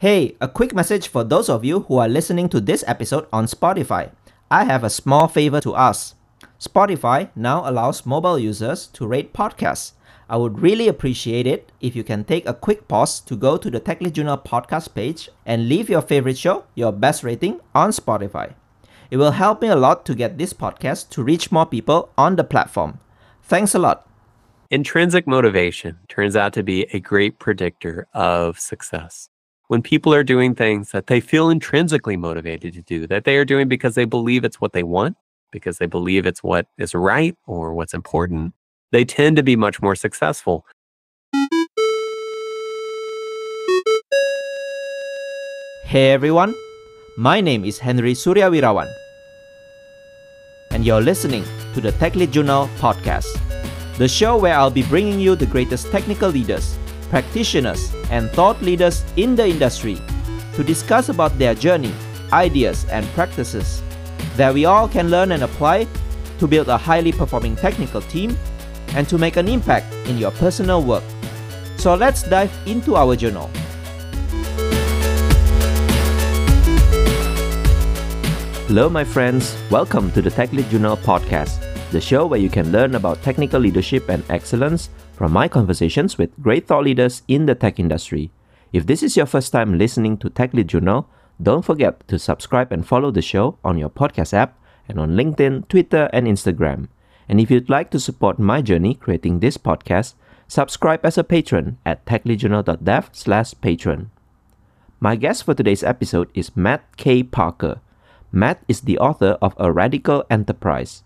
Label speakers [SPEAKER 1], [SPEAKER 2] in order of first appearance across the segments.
[SPEAKER 1] Hey, a quick message for those of you who are listening to this episode on Spotify. I have a small favor to ask. Spotify now allows mobile users to rate podcasts. I would really appreciate it if you can take a quick pause to go to the Tech Lead Journal podcast page and leave your favorite show, your best rating on Spotify. It will help me a lot to get this podcast to reach more people on the platform. Thanks a lot.
[SPEAKER 2] Intrinsic motivation turns out to be a great predictor of success. When people are doing things that they feel intrinsically motivated to do, that they are doing because they believe it's what they want, because they believe it's what is right or what's important, they tend to be much more successful.
[SPEAKER 1] Hey everyone, my name is Henry Suryawirawan, and you're listening to the Tech Lead Journal podcast, the show where I'll be bringing you the greatest technical leaders, practitioners, and thought leaders in the industry to discuss about their journey, ideas, and practices that we all can learn and apply to build a highly performing technical team and to make an impact in your personal work. So let's dive into our journal. Hello, my friends. Welcome to the Tech Lead Journal podcast, the show where you can learn about technical leadership and excellence from my conversations with great thought leaders in the tech industry. If this is your first time listening to Tech Lead Journal, don't forget to subscribe and follow the show on your podcast app and on LinkedIn, Twitter, and Instagram. And if you'd like to support my journey creating this podcast, subscribe as a patron at techleadjournal.dev slash patron. My guest for today's episode is Matt K. Parker. Matt is the author of A Radical Enterprise.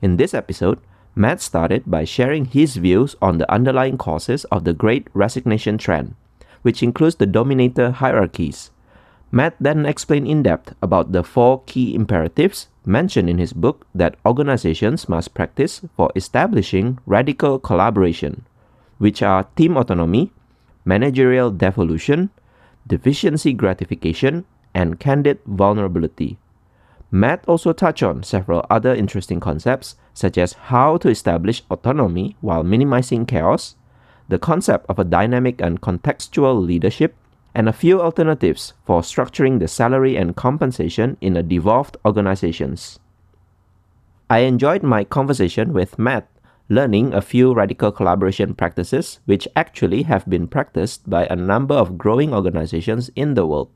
[SPEAKER 1] In this episode, Matt started by sharing his views on the underlying causes of the Great Resignation trend, which includes the dominator hierarchies. Matt then explained in depth about the four key imperatives mentioned in his book that organizations must practice for establishing radical collaboration, which are team autonomy, managerial devolution, deficiency gratification, and candid vulnerability. Matt also touched on several other interesting concepts, such as how to establish autonomy while minimizing chaos, the concept of a dynamic and contextual leadership, and a few alternatives for structuring the salary and compensation in a devolved organizations. I enjoyed my conversation with Matt, learning a few radical collaboration practices which actually have been practiced by a number of growing organizations in the world.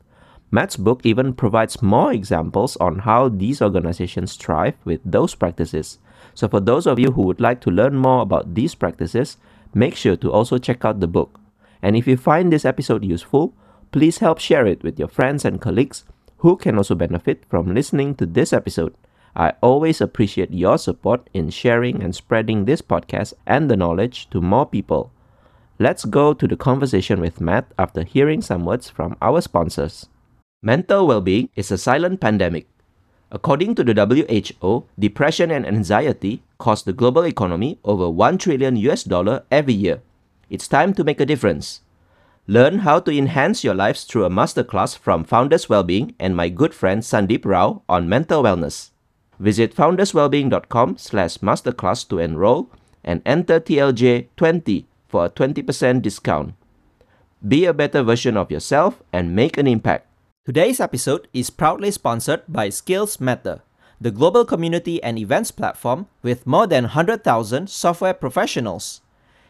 [SPEAKER 1] Matt's book even provides more examples on how these organizations thrive with those practices. So, for those of you who would like to learn more about these practices, make sure to also check out the book. And if you find this episode useful, please help share it with your friends and colleagues who can also benefit from listening to this episode. I always appreciate your support in sharing and spreading this podcast and the knowledge to more people. Let's go to the conversation with Matt after hearing some words from our sponsors. Mental well-being is a silent pandemic. According to the WHO, depression and anxiety cost the global economy over 1 trillion US dollar every year. It's time to make a difference. Learn how to enhance your lives through a masterclass from Founders Wellbeing and my good friend Sandeep Rao on mental wellness. Visit founderswellbeing.com slash masterclass to enroll and enter TLJ20 for a 20% discount. Be a better version of yourself and make an impact. Today's episode is proudly sponsored by Skills Matter, the global community and events platform with more than 100,000 software professionals.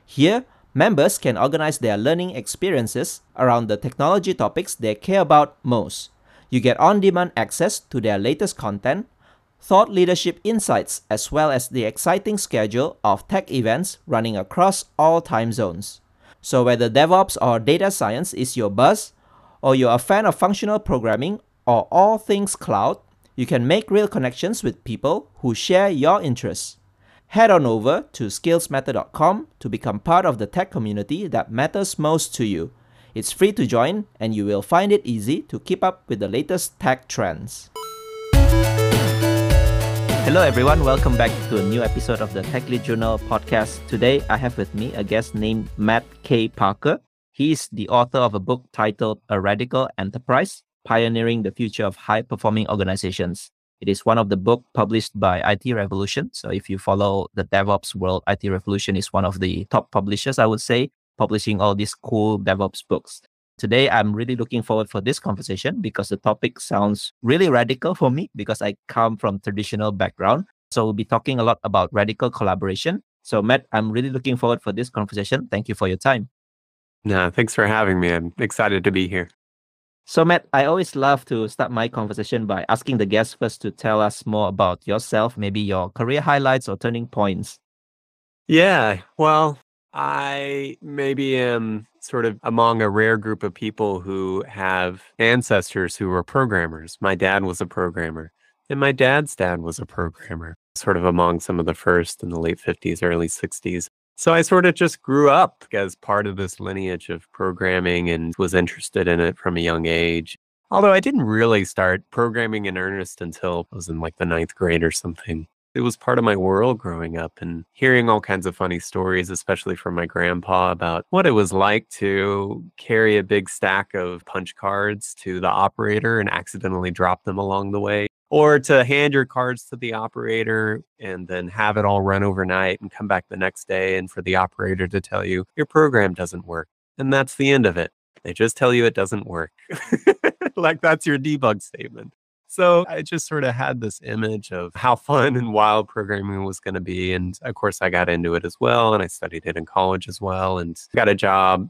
[SPEAKER 1] Here, members can organize their learning experiences around the technology topics they care about most. You get on demand access to their latest content, thought leadership insights, as well as the exciting schedule of tech events running across all time zones. So, whether DevOps or data science is your buzz, or you're a fan of functional programming or all things cloud, you can make real connections with people who share your interests. Head on over to skillsmatter.com to become part of the tech community that matters most to you. It's free to join, and you will find it easy to keep up with the latest tech trends. Hello, everyone. Welcome back to a new episode of the Tech Lead Journal podcast. Today, I have with me a guest named Matt K. Parker. He's the author of a book titled A Radical Enterprise Pioneering the Future of High Performing Organizations. It is one of the book published by IT Revolution. So if you follow the DevOps world, IT Revolution is one of the top publishers, I would say, publishing all these cool DevOps books. Today, I'm really looking forward for this conversation because the topic sounds really radical for me because I come from traditional background. So we'll be talking a lot about radical collaboration. So Matt, I'm really looking forward for this conversation. Thank you for your time.
[SPEAKER 2] No, thanks for having me. I'm excited to be here.
[SPEAKER 1] So, Matt, I always love to start my conversation by asking the guests first to tell us more about yourself, maybe your career highlights or turning points.
[SPEAKER 2] Yeah, well, I maybe am sort of among a rare group of people who have ancestors who were programmers. My dad was a programmer, and my dad's dad was a programmer, sort of among some of the first in the late 50s, early 60s. So I sort of just grew up as part of this lineage of programming and was interested in it from a young age. Although I didn't really start programming in earnest until I was in like the ninth grade or something. It was part of my world growing up and hearing all kinds of funny stories, especially from my grandpa about what it was like to carry a big stack of punch cards to the operator and accidentally drop them along the way or to hand your cards to the operator and then have it all run overnight and come back the next day and for the operator to tell you your program doesn't work. And that's the end of it. They just tell you it doesn't work. like that's your debug statement. So I just sort of had this image of how fun and wild programming was going to be. And of course, I got into it as well. And I studied it in college as well and got a job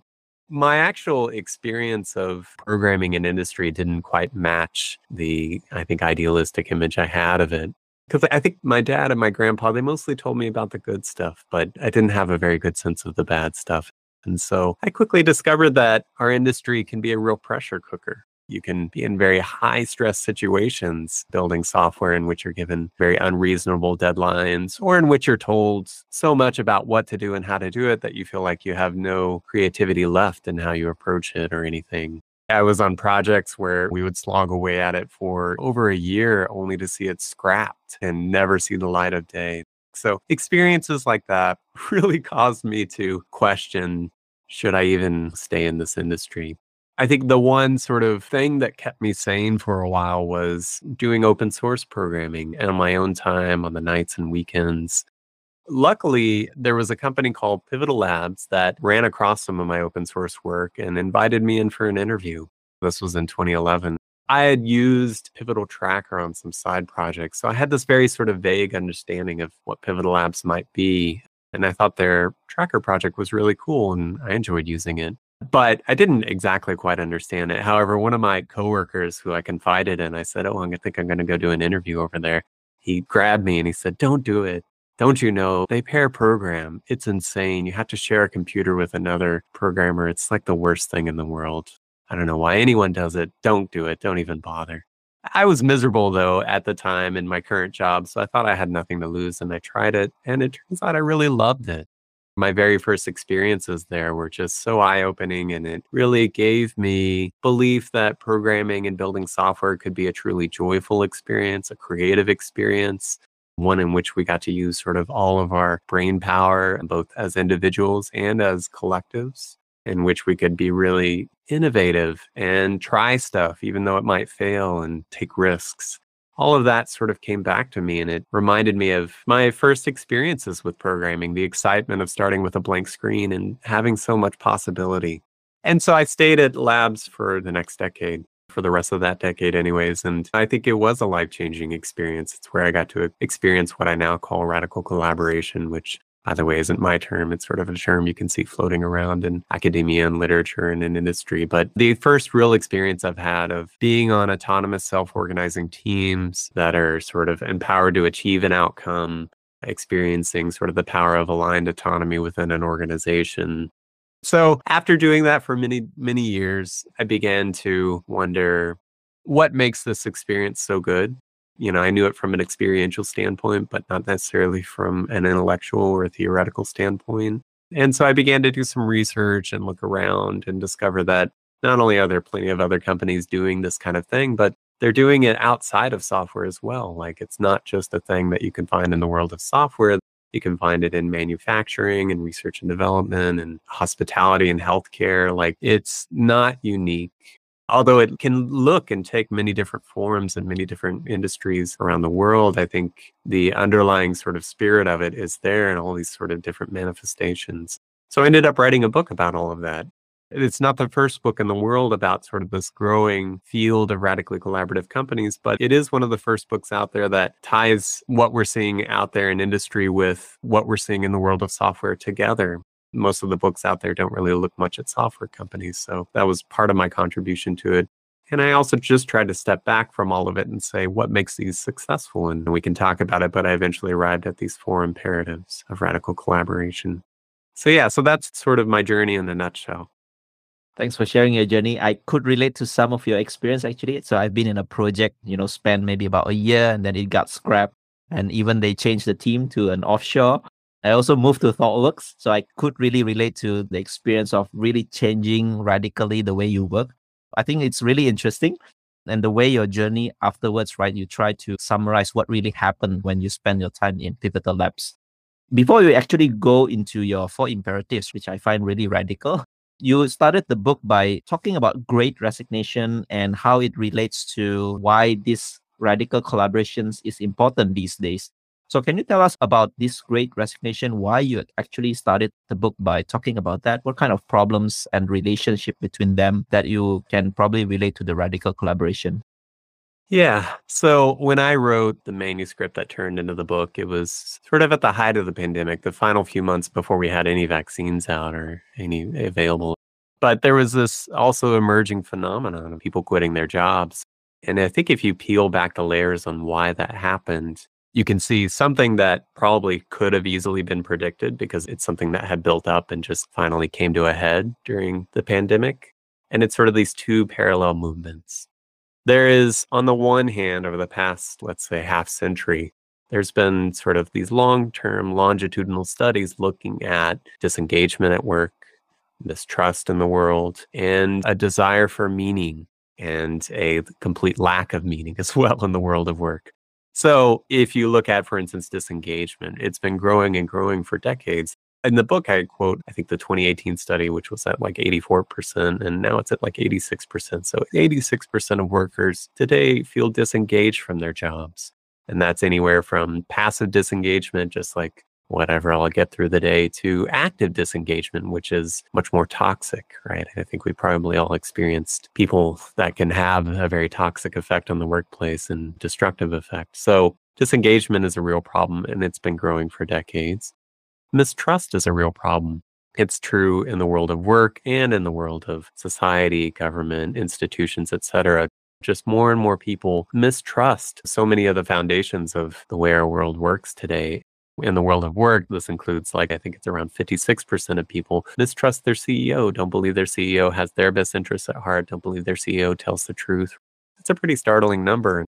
[SPEAKER 2] my actual experience of programming in industry didn't quite match the, I think, idealistic image I had of it. Because I think my dad and my grandpa, they mostly told me about the good stuff, but I didn't have a very good sense of the bad stuff. And so I quickly discovered that our industry can be a real pressure cooker. You can be in very high stress situations building software in which you're given very unreasonable deadlines or in which you're told so much about what to do and how to do it that you feel like you have no creativity left in how you approach it or anything. I was on projects where we would slog away at it for over a year only to see it scrapped and never see the light of day. So, experiences like that really caused me to question should I even stay in this industry? I think the one sort of thing that kept me sane for a while was doing open source programming on my own time on the nights and weekends. Luckily, there was a company called Pivotal Labs that ran across some of my open source work and invited me in for an interview. This was in 2011. I had used Pivotal Tracker on some side projects. So I had this very sort of vague understanding of what Pivotal Labs might be. And I thought their tracker project was really cool and I enjoyed using it but I didn't exactly quite understand it. However, one of my coworkers who I confided in, I said, Oh, I think I'm going to go do an interview over there. He grabbed me and he said, Don't do it. Don't you know they pair program? It's insane. You have to share a computer with another programmer. It's like the worst thing in the world. I don't know why anyone does it. Don't do it. Don't even bother. I was miserable though at the time in my current job. So I thought I had nothing to lose and I tried it. And it turns out I really loved it my very first experiences there were just so eye opening. And it really gave me belief that programming and building software could be a truly joyful experience, a creative experience, one in which we got to use sort of all of our brain power, both as individuals and as collectives, in which we could be really innovative and try stuff, even though it might fail and take risks all of that sort of came back to me and it reminded me of my first experiences with programming, the excitement of starting with a blank screen and having so much possibility. And so I stayed at labs for the next decade, for the rest of that decade, anyways. And I think it was a life changing experience. It's where I got to experience what I now call radical collaboration, which by the way, isn't my term. It's sort of a term you can see floating around in academia and literature and in industry. But the first real experience I've had of being on autonomous self organizing teams that are sort of empowered to achieve an outcome, experiencing sort of the power of aligned autonomy within an organization. So after doing that for many, many years, I began to wonder what makes this experience so good you know, I knew it from an experiential standpoint, but not necessarily from an intellectual or theoretical standpoint. And so I began to do some research and look around and discover that not only are there plenty of other companies doing this kind of thing, but they're doing it outside of software as well. Like it's not just a thing that you can find in the world of software. You can find it in manufacturing and research and development and hospitality and healthcare. Like it's not unique although it can look and take many different forms in many different industries around the world, I think the underlying sort of spirit of it is there in all these sort of different manifestations. So I ended up writing a book about all of that. It's not the first book in the world about sort of this growing field of radically collaborative companies, but it is one of the first books out there that ties what we're seeing out there in industry with what we're seeing in the world of software together. Most of the books out there don't really look much at software companies. So that was part of my contribution to it. And I also just tried to step back from all of it and say, what makes these successful? And we can talk about it, but I eventually arrived at these four imperatives of radical collaboration. So, yeah, so that's sort of my journey in a nutshell.
[SPEAKER 1] Thanks for sharing your journey. I could relate to some of your experience actually. So, I've been in a project, you know, spent maybe about a year and then it got scrapped. And even they changed the team to an offshore. I also moved to ThoughtWorks. So, I could really relate to the experience of really changing radically the way you work. I think it's really interesting. And the way your journey afterwards, right? You try to summarize what really happened when you spend your time in Pivotal Labs. Before you actually go into your four imperatives, which I find really radical, you started the book by talking about great resignation and how it relates to why this radical collaborations is important these days. So, can you tell us about this great resignation? Why you actually started the book by talking about that? What kind of problems and relationship between them that you can probably relate to the radical collaboration?
[SPEAKER 2] Yeah. So when I wrote the manuscript that turned into the book, it was sort of at the height of the pandemic, the final few months before we had any vaccines out or any available. But there was this also emerging phenomenon of people quitting their jobs. And I think if you peel back the layers on why that happened, you can see something that probably could have easily been predicted because it's something that had built up and just finally came to a head during the pandemic. And it's sort of these two parallel movements. There is, on the one hand, over the past, let's say, half century, there's been sort of these long term longitudinal studies looking at disengagement at work, mistrust in the world, and a desire for meaning and a complete lack of meaning as well in the world of work. So if you look at, for instance, disengagement, it's been growing and growing for decades. In the book, I quote, I think the 2018 study, which was at like 84%, and now it's at like 86%. So 86% of workers today feel disengaged from their jobs. And that's anywhere from passive disengagement, just like whatever I'll get through the day, to active disengagement, which is much more toxic, right? I think we probably all experienced people that can have a very toxic effect on the workplace and destructive effect. So disengagement is a real problem and it's been growing for decades. Mistrust is a real problem. It's true in the world of work and in the world of society, government, institutions, etc just more and more people mistrust so many of the foundations of the way our world works today in the world of work, this includes like, I think it's around 56% of people mistrust their CEO, don't believe their CEO has their best interests at heart, don't believe their CEO tells the truth. It's a pretty startling number.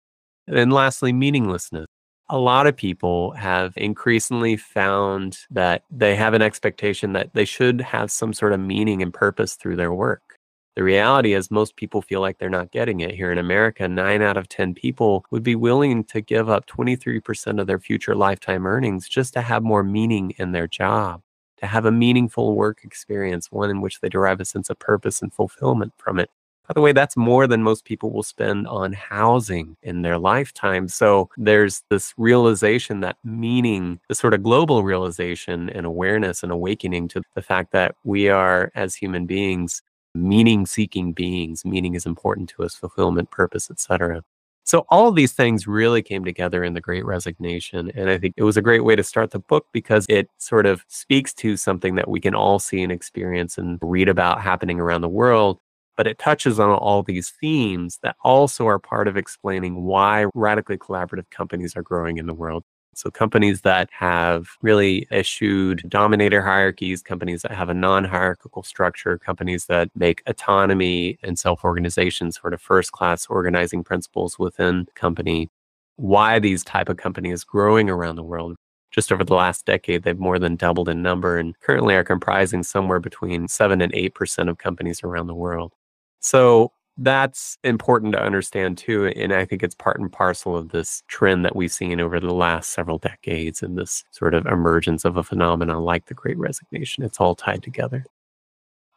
[SPEAKER 2] And lastly, meaninglessness. A lot of people have increasingly found that they have an expectation that they should have some sort of meaning and purpose through their work. The reality is, most people feel like they're not getting it. Here in America, nine out of 10 people would be willing to give up 23% of their future lifetime earnings just to have more meaning in their job, to have a meaningful work experience, one in which they derive a sense of purpose and fulfillment from it. By the way, that's more than most people will spend on housing in their lifetime. So there's this realization that meaning, the sort of global realization and awareness and awakening to the fact that we are, as human beings, meaning seeking beings. Meaning is important to us, fulfillment, purpose, etc. So all of these things really came together in the Great Resignation. And I think it was a great way to start the book because it sort of speaks to something that we can all see and experience and read about happening around the world. But it touches on all these themes that also are part of explaining why radically collaborative companies are growing in the world. So companies that have really eschewed dominator hierarchies, companies that have a non-hierarchical structure, companies that make autonomy and self-organization sort of first-class organizing principles within company. Why these type of companies growing around the world. Just over the last decade, they've more than doubled in number and currently are comprising somewhere between 7 and 8% of companies around the world. So that's important to understand too. And I think it's part and parcel of this trend that we've seen over the last several decades and this sort of emergence of a phenomenon like the Great Resignation. It's all tied together.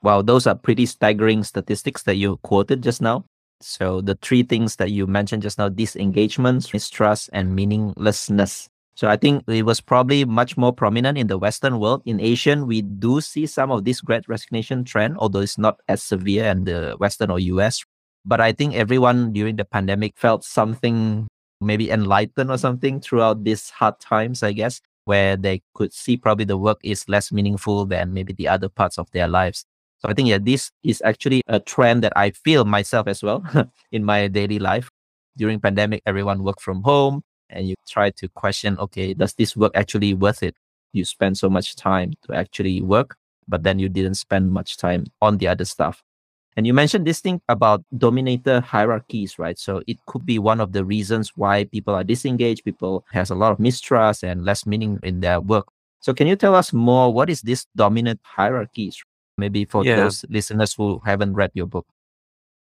[SPEAKER 1] Wow, those are pretty staggering statistics that you quoted just now. So, the three things that you mentioned just now disengagement, mistrust, and meaninglessness. So I think it was probably much more prominent in the Western world. In Asian, we do see some of this great resignation trend, although it's not as severe in the Western or US. But I think everyone during the pandemic felt something maybe enlightened or something throughout these hard times, I guess, where they could see probably the work is less meaningful than maybe the other parts of their lives. So I think yeah, this is actually a trend that I feel myself as well in my daily life. During pandemic, everyone work from home and you try to question, okay, does this work actually worth it? You spend so much time to actually work, but then you didn't spend much time on the other stuff. And you mentioned this thing about dominator hierarchies, right? So it could be one of the reasons why people are disengaged, people has a lot of mistrust and less meaning in their work. So can you tell us more what is this dominant hierarchies? Maybe for yeah. those listeners who haven't read your book.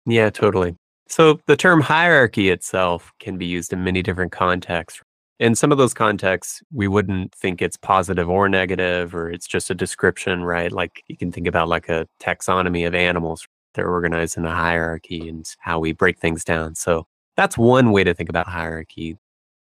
[SPEAKER 2] Yeah, totally. So the term hierarchy itself can be used in many different contexts. In some of those contexts, we wouldn't think it's positive or negative, or it's just a description, right? Like you can think about like a taxonomy of animals. They're organized in a hierarchy and how we break things down. So that's one way to think about hierarchy.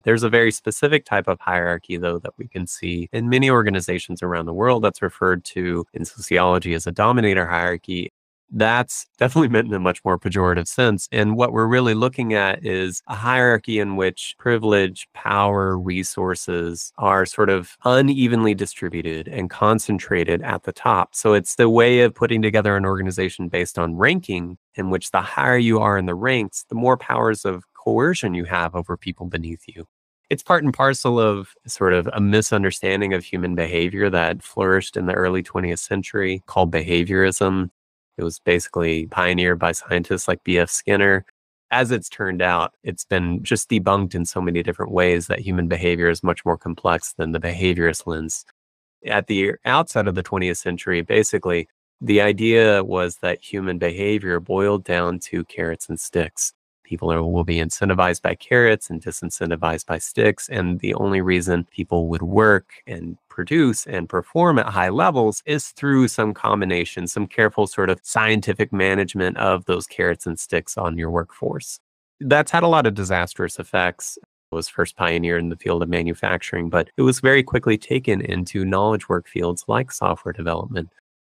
[SPEAKER 2] There's a very specific type of hierarchy, though, that we can see in many organizations around the world that's referred to in sociology as a dominator hierarchy that's definitely meant in a much more pejorative sense. And what we're really looking at is a hierarchy in which privilege, power, resources are sort of unevenly distributed and concentrated at the top. So it's the way of putting together an organization based on ranking, in which the higher you are in the ranks, the more powers of coercion you have over people beneath you it's part and parcel of sort of a misunderstanding of human behavior that flourished in the early 20th century called behaviorism. It was basically pioneered by scientists like B.F. Skinner. As it's turned out, it's been just debunked in so many different ways that human behavior is much more complex than the behaviorist lens. At the outset of the 20th century, basically, the idea was that human behavior boiled down to carrots and sticks. People are, will be incentivized by carrots and disincentivized by sticks. And the only reason people would work and produce and perform at high levels is through some combination, some careful sort of scientific management of those carrots and sticks on your workforce. That's had a lot of disastrous effects. It was first pioneered in the field of manufacturing, but it was very quickly taken into knowledge work fields like software development,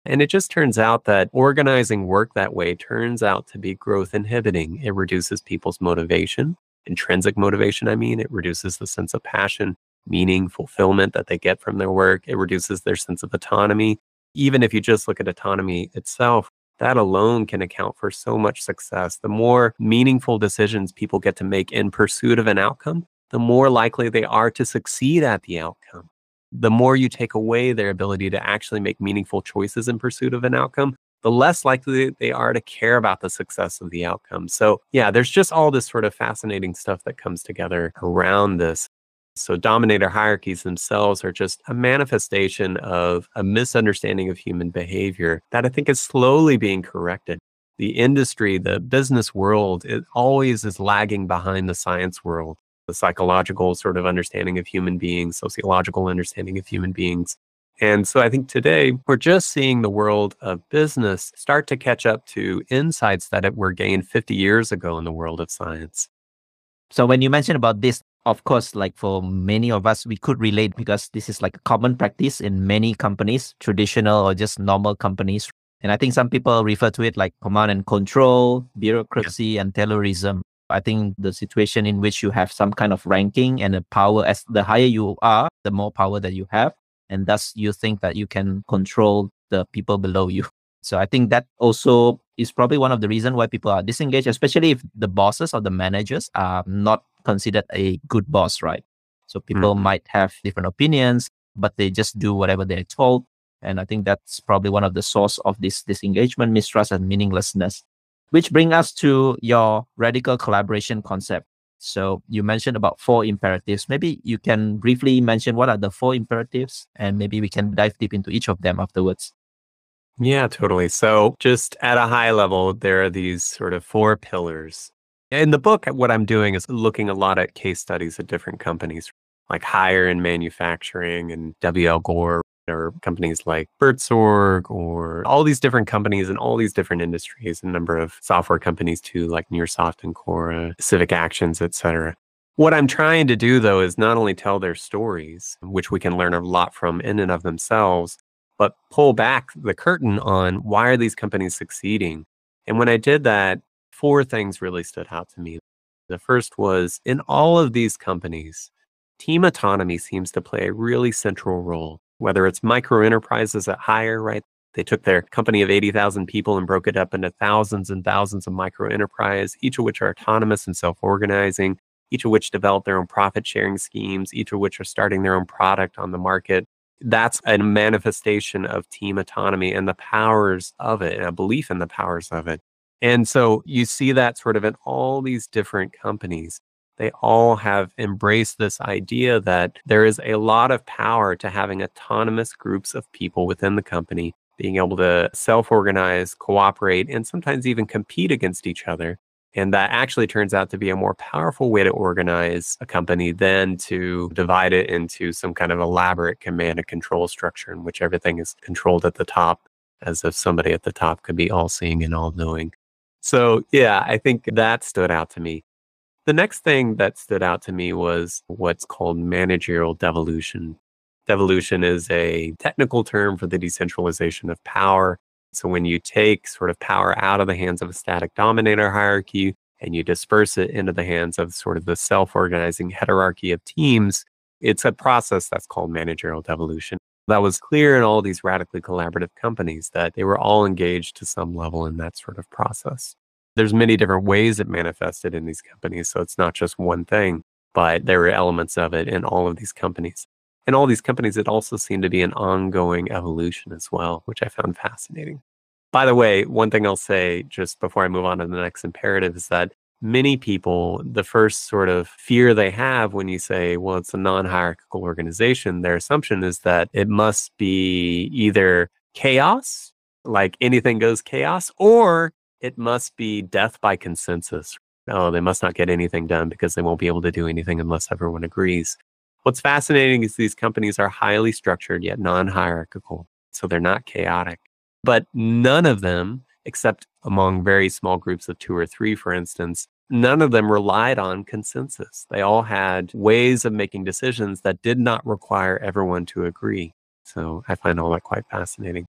[SPEAKER 2] and it just turns out that organizing work that way turns out to be growth inhibiting. It reduces people's motivation, intrinsic motivation, I mean. It reduces the sense of passion, meaning, fulfillment that they get from their work. It reduces their sense of autonomy. Even if you just look at autonomy itself, that alone can account for so much success. The more meaningful decisions people get to make in pursuit of an outcome, the more likely they are to succeed at the outcome the more you take away their ability to actually make meaningful choices in pursuit of an outcome, the less likely they are to care about the success of the outcome. So, yeah, there's just all this sort of fascinating stuff that comes together around this. So, dominator hierarchies themselves are just a manifestation of a misunderstanding of human behavior that I think is slowly being corrected. The industry, the business world, it always is lagging behind the science world the psychological sort of understanding of human beings, sociological understanding of human beings. And so I think today we're just seeing the world of business start to catch up to insights that were gained 50 years ago in the world of science.
[SPEAKER 1] So when you mentioned about this, of course, like for many of us, we could relate because this is like a common practice in many companies, traditional or just normal companies. And I think some people refer to it like command and control, bureaucracy, yeah. and Taylorism. I think the situation in which you have some kind of ranking and a power, as the higher you are, the more power that you have. And thus you think that you can control the people below you. So I think that also is probably one of the reasons why people are disengaged, especially if the bosses or the managers are not considered a good boss, right? So people mm-hmm. might have different opinions, but they just do whatever they're told. And I think that's probably one of the source of this disengagement, mistrust, and meaninglessness which bring us to your radical collaboration concept. So you mentioned about four imperatives. Maybe you can briefly mention what are the four imperatives and maybe we can dive deep into each of them afterwards.
[SPEAKER 2] Yeah, totally. So just at a high level, there are these sort of four pillars. In the book, what I'm doing is looking a lot at case studies at different companies, like Haier in manufacturing and W.L. Gore or companies like Buurtzorg or all these different companies in all these different industries, a number of software companies too, like Nearsoft and Cora, Civic Actions, etc. What I'm trying to do, though, is not only tell their stories, which we can learn a lot from in and of themselves, but pull back the curtain on why are these companies succeeding. And when I did that, four things really stood out to me. The first was in all of these companies, team autonomy seems to play a really central role, whether it's micro enterprises at Haier, right? They took their company of 80,000 people and broke it up into thousands and thousands of micro enterprise, each of which are autonomous and self organizing each of which develop their own profit sharing schemes, each of which are starting their own product on the market. That's a manifestation of team autonomy and the powers of it, and a belief in the powers of it. And so you see that sort of in all these different companies. They all have embraced this idea that there is a lot of power to having autonomous groups of people within the company being able to self organize, cooperate, and sometimes even compete against each other and that actually turns out to be a more powerful way to organize a company than to divide it into some kind of elaborate command and control structure in which everything is controlled at the top as if somebody at the top could be all seeing and all knowing. So, yeah, I think that stood out to me. The next thing that stood out to me was what's called managerial devolution. Devolution is a technical term for the decentralization of power so when you take sort of power out of the hands of a static dominator hierarchy and you disperse it into the hands of sort of the self organizing hierarchy of teams, it's a process that's called managerial devolution. That was clear in all these radically collaborative companies that they were all engaged to some level in that sort of process. There's many different ways it manifested in these companies. So it's not just one thing, but there were elements of it in all of these companies. In all these companies, it also seemed to be an ongoing evolution as well, which I found fascinating. By the way, one thing I'll say just before I move on to the next imperative is that many people, the first sort of fear they have when you say, well, it's a non hierarchical organization, their assumption is that it must be either chaos, like anything goes chaos, or it must be death by consensus. Oh, they must not get anything done because they won't be able to do anything unless everyone agrees. What's fascinating is these companies are highly structured yet non hierarchical. So they're not chaotic. But none of them, except among very small groups of two or three, for instance, none of them relied on consensus. They all had ways of making decisions that did not require everyone to agree. So I find all that quite fascinating.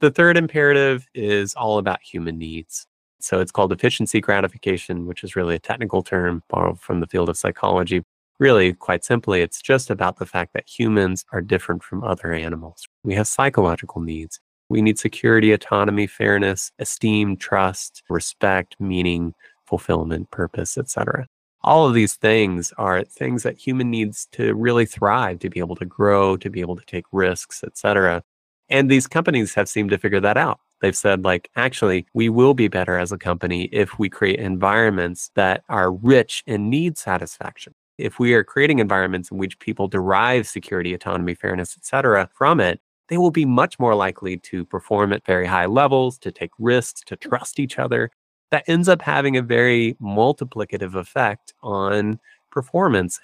[SPEAKER 2] The third imperative is all about human needs. So it's called deficiency gratification, which is really a technical term borrowed from the field of psychology. Really, quite simply, it's just about the fact that humans are different from other animals. We have psychological needs. We need security, autonomy, fairness, esteem, trust, respect, meaning, fulfillment, purpose, etc. All of these things are things that human needs to really thrive, to be able to grow, to be able to take risks, etc. And these companies have seemed to figure that out. They've said, like, actually, we will be better as a company if we create environments that are rich in need satisfaction if we are creating environments in which people derive security, autonomy, fairness, etc., from it, they will be much more likely to perform at very high levels, to take risks, to trust each other. That ends up having a very multiplicative effect on performance.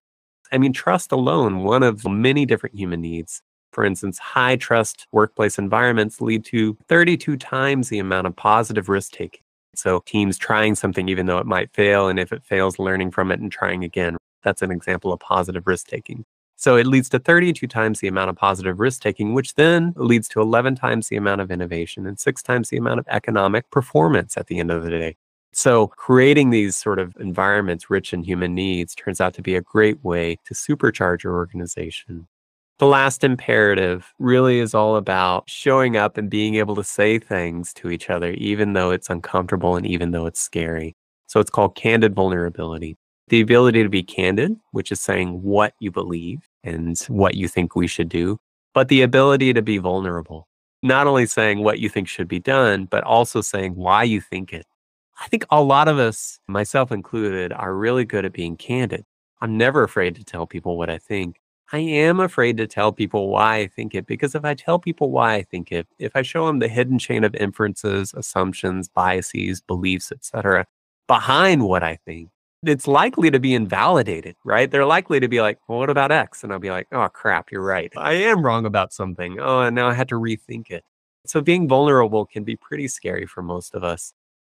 [SPEAKER 2] I mean, trust alone, one of many different human needs. For instance, high trust workplace environments lead to 32 times the amount of positive risk taking. So, teams trying something even though it might fail, and if it fails, learning from it and trying again. That's an example of positive risk taking. So it leads to 32 times the amount of positive risk taking, which then leads to 11 times the amount of innovation and six times the amount of economic performance at the end of the day. So creating these sort of environments rich in human needs turns out to be a great way to supercharge your organization. The last imperative really is all about showing up and being able to say things to each other, even though it's uncomfortable and even though it's scary. So it's called candid vulnerability the ability to be candid, which is saying what you believe and what you think we should do, but the ability to be vulnerable, not only saying what you think should be done, but also saying why you think it. I think a lot of us, myself included, are really good at being candid. I'm never afraid to tell people what I think. I am afraid to tell people why I think it because if I tell people why I think it, if I show them the hidden chain of inferences, assumptions, biases, beliefs, etc., behind what I think, it's likely to be invalidated, right? They're likely to be like, well, what about X? And I'll be like, oh, crap, you're right. I am wrong about something. Oh, and now I had to rethink it. So being vulnerable can be pretty scary for most of us.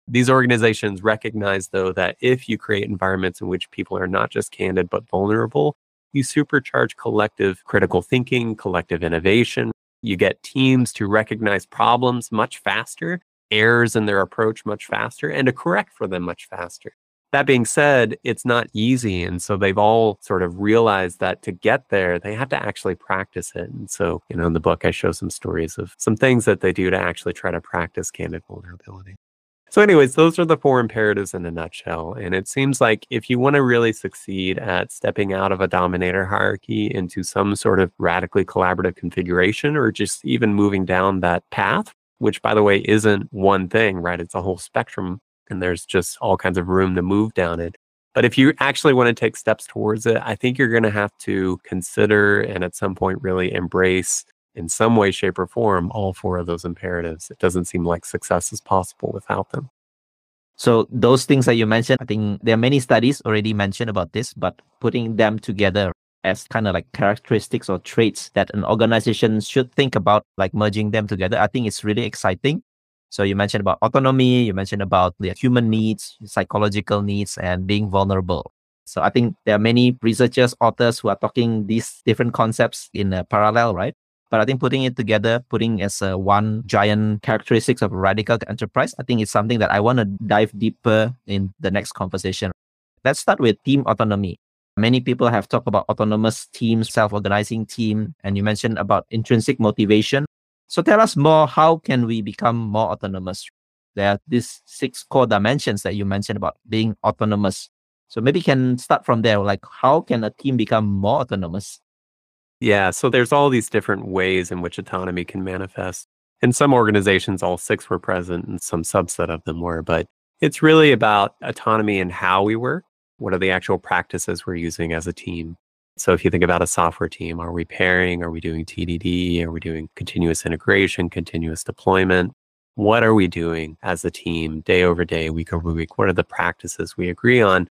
[SPEAKER 2] These organizations recognize, though, that if you create environments in which people are not just candid but vulnerable, you supercharge collective critical thinking, collective innovation. You get teams to recognize problems much faster, errors in their approach much faster, and to correct for them much faster. That being said, it's not easy. And so they've all sort of realized that to get there, they have to actually practice it. And so, you know, in the book, I show some stories of some things that they do to actually try to practice candid vulnerability. So, anyways, those are the four imperatives in a nutshell. And it seems like if you want to really succeed at stepping out of a dominator hierarchy into some sort of radically collaborative configuration, or just even moving down that path, which by the way isn't one thing, right? It's a whole spectrum and there's just all kinds of room to move down it. But if you actually want to take steps towards it, I think you're going to have to consider and at some point really embrace in some way, shape, or form all four of those imperatives. It doesn't seem like success is possible without them.
[SPEAKER 1] So those things that you mentioned, I think there are many studies already mentioned about this, but putting them together as kind of like characteristics or traits that an organization should think about, like merging them together, I think it's really exciting. So you mentioned about autonomy, you mentioned about the human needs, psychological needs, and being vulnerable. So I think there are many researchers, authors who are talking these different concepts in a parallel, right? But I think putting it together, putting as a one giant characteristics of a radical enterprise, I think it's something that I want to dive deeper in the next conversation. Let's start with team autonomy. Many people have talked about autonomous teams, self-organizing team, and you mentioned about intrinsic motivation. So tell us more, how can we become more autonomous? There are these six core dimensions that you mentioned about being autonomous. So maybe can start from there. Like how can a team become more autonomous?
[SPEAKER 2] Yeah, so there's all these different ways in which autonomy can manifest. In some organizations, all six were present and some subset of them were, but it's really about autonomy and how we work. What are the actual practices we're using as a team? So if you think about a software team, are we pairing? Are we doing TDD? Are we doing continuous integration, continuous deployment? What are we doing as a team day over day, week over week? What are the practices we agree on?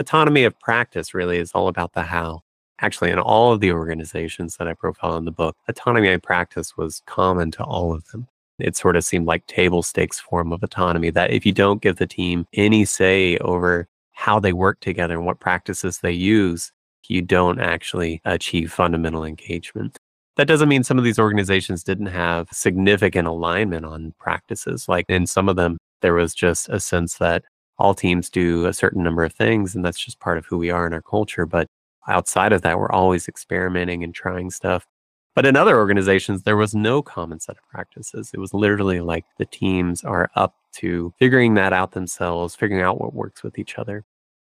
[SPEAKER 2] Autonomy of practice really is all about the how. Actually, in all of the organizations that I profile in the book, autonomy of practice was common to all of them. It sort of seemed like table stakes form of autonomy that if you don't give the team any say over how they work together and what practices they use, you don't actually achieve fundamental engagement. That doesn't mean some of these organizations didn't have significant alignment on practices. Like in some of them, there was just a sense that all teams do a certain number of things, and that's just part of who we are in our culture. But outside of that, we're always experimenting and trying stuff. But in other organizations, there was no common set of practices. It was literally like the teams are up to figuring that out themselves, figuring out what works with each other.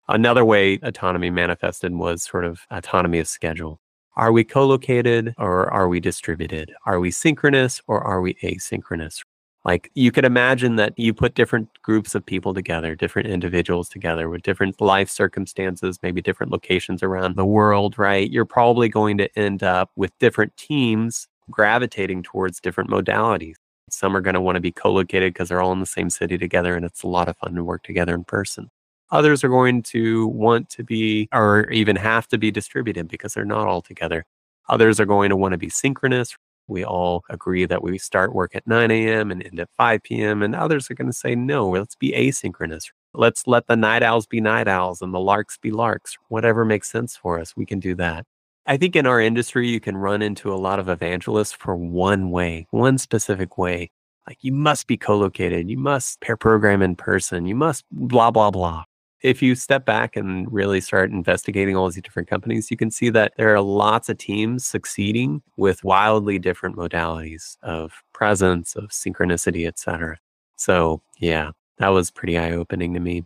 [SPEAKER 2] Another way autonomy manifested was sort of autonomy of schedule. Are we co located or are we distributed? Are we synchronous or are we asynchronous? Like you could imagine that you put different groups of people together, different individuals together with different life circumstances, maybe different locations around the world, right? You're probably going to end up with different teams gravitating towards different modalities. Some are going to want to be co located because they're all in the same city together and it's a lot of fun to work together in person. Others are going to want to be or even have to be distributed because they're not all together. Others are going to want to be synchronous. We all agree that we start work at 9 a.m. and end at 5 p.m. And others are going to say, no, let's be asynchronous. Let's let the night owls be night owls and the larks be larks. Whatever makes sense for us, we can do that. I think in our industry, you can run into a lot of evangelists for one way, one specific way. Like you must be co located, you must pair program in person, you must blah, blah, blah if you step back and really start investigating all these different companies, you can see that there are lots of teams succeeding with wildly different modalities of presence, of synchronicity, etc. So, yeah, that was pretty eye opening to me.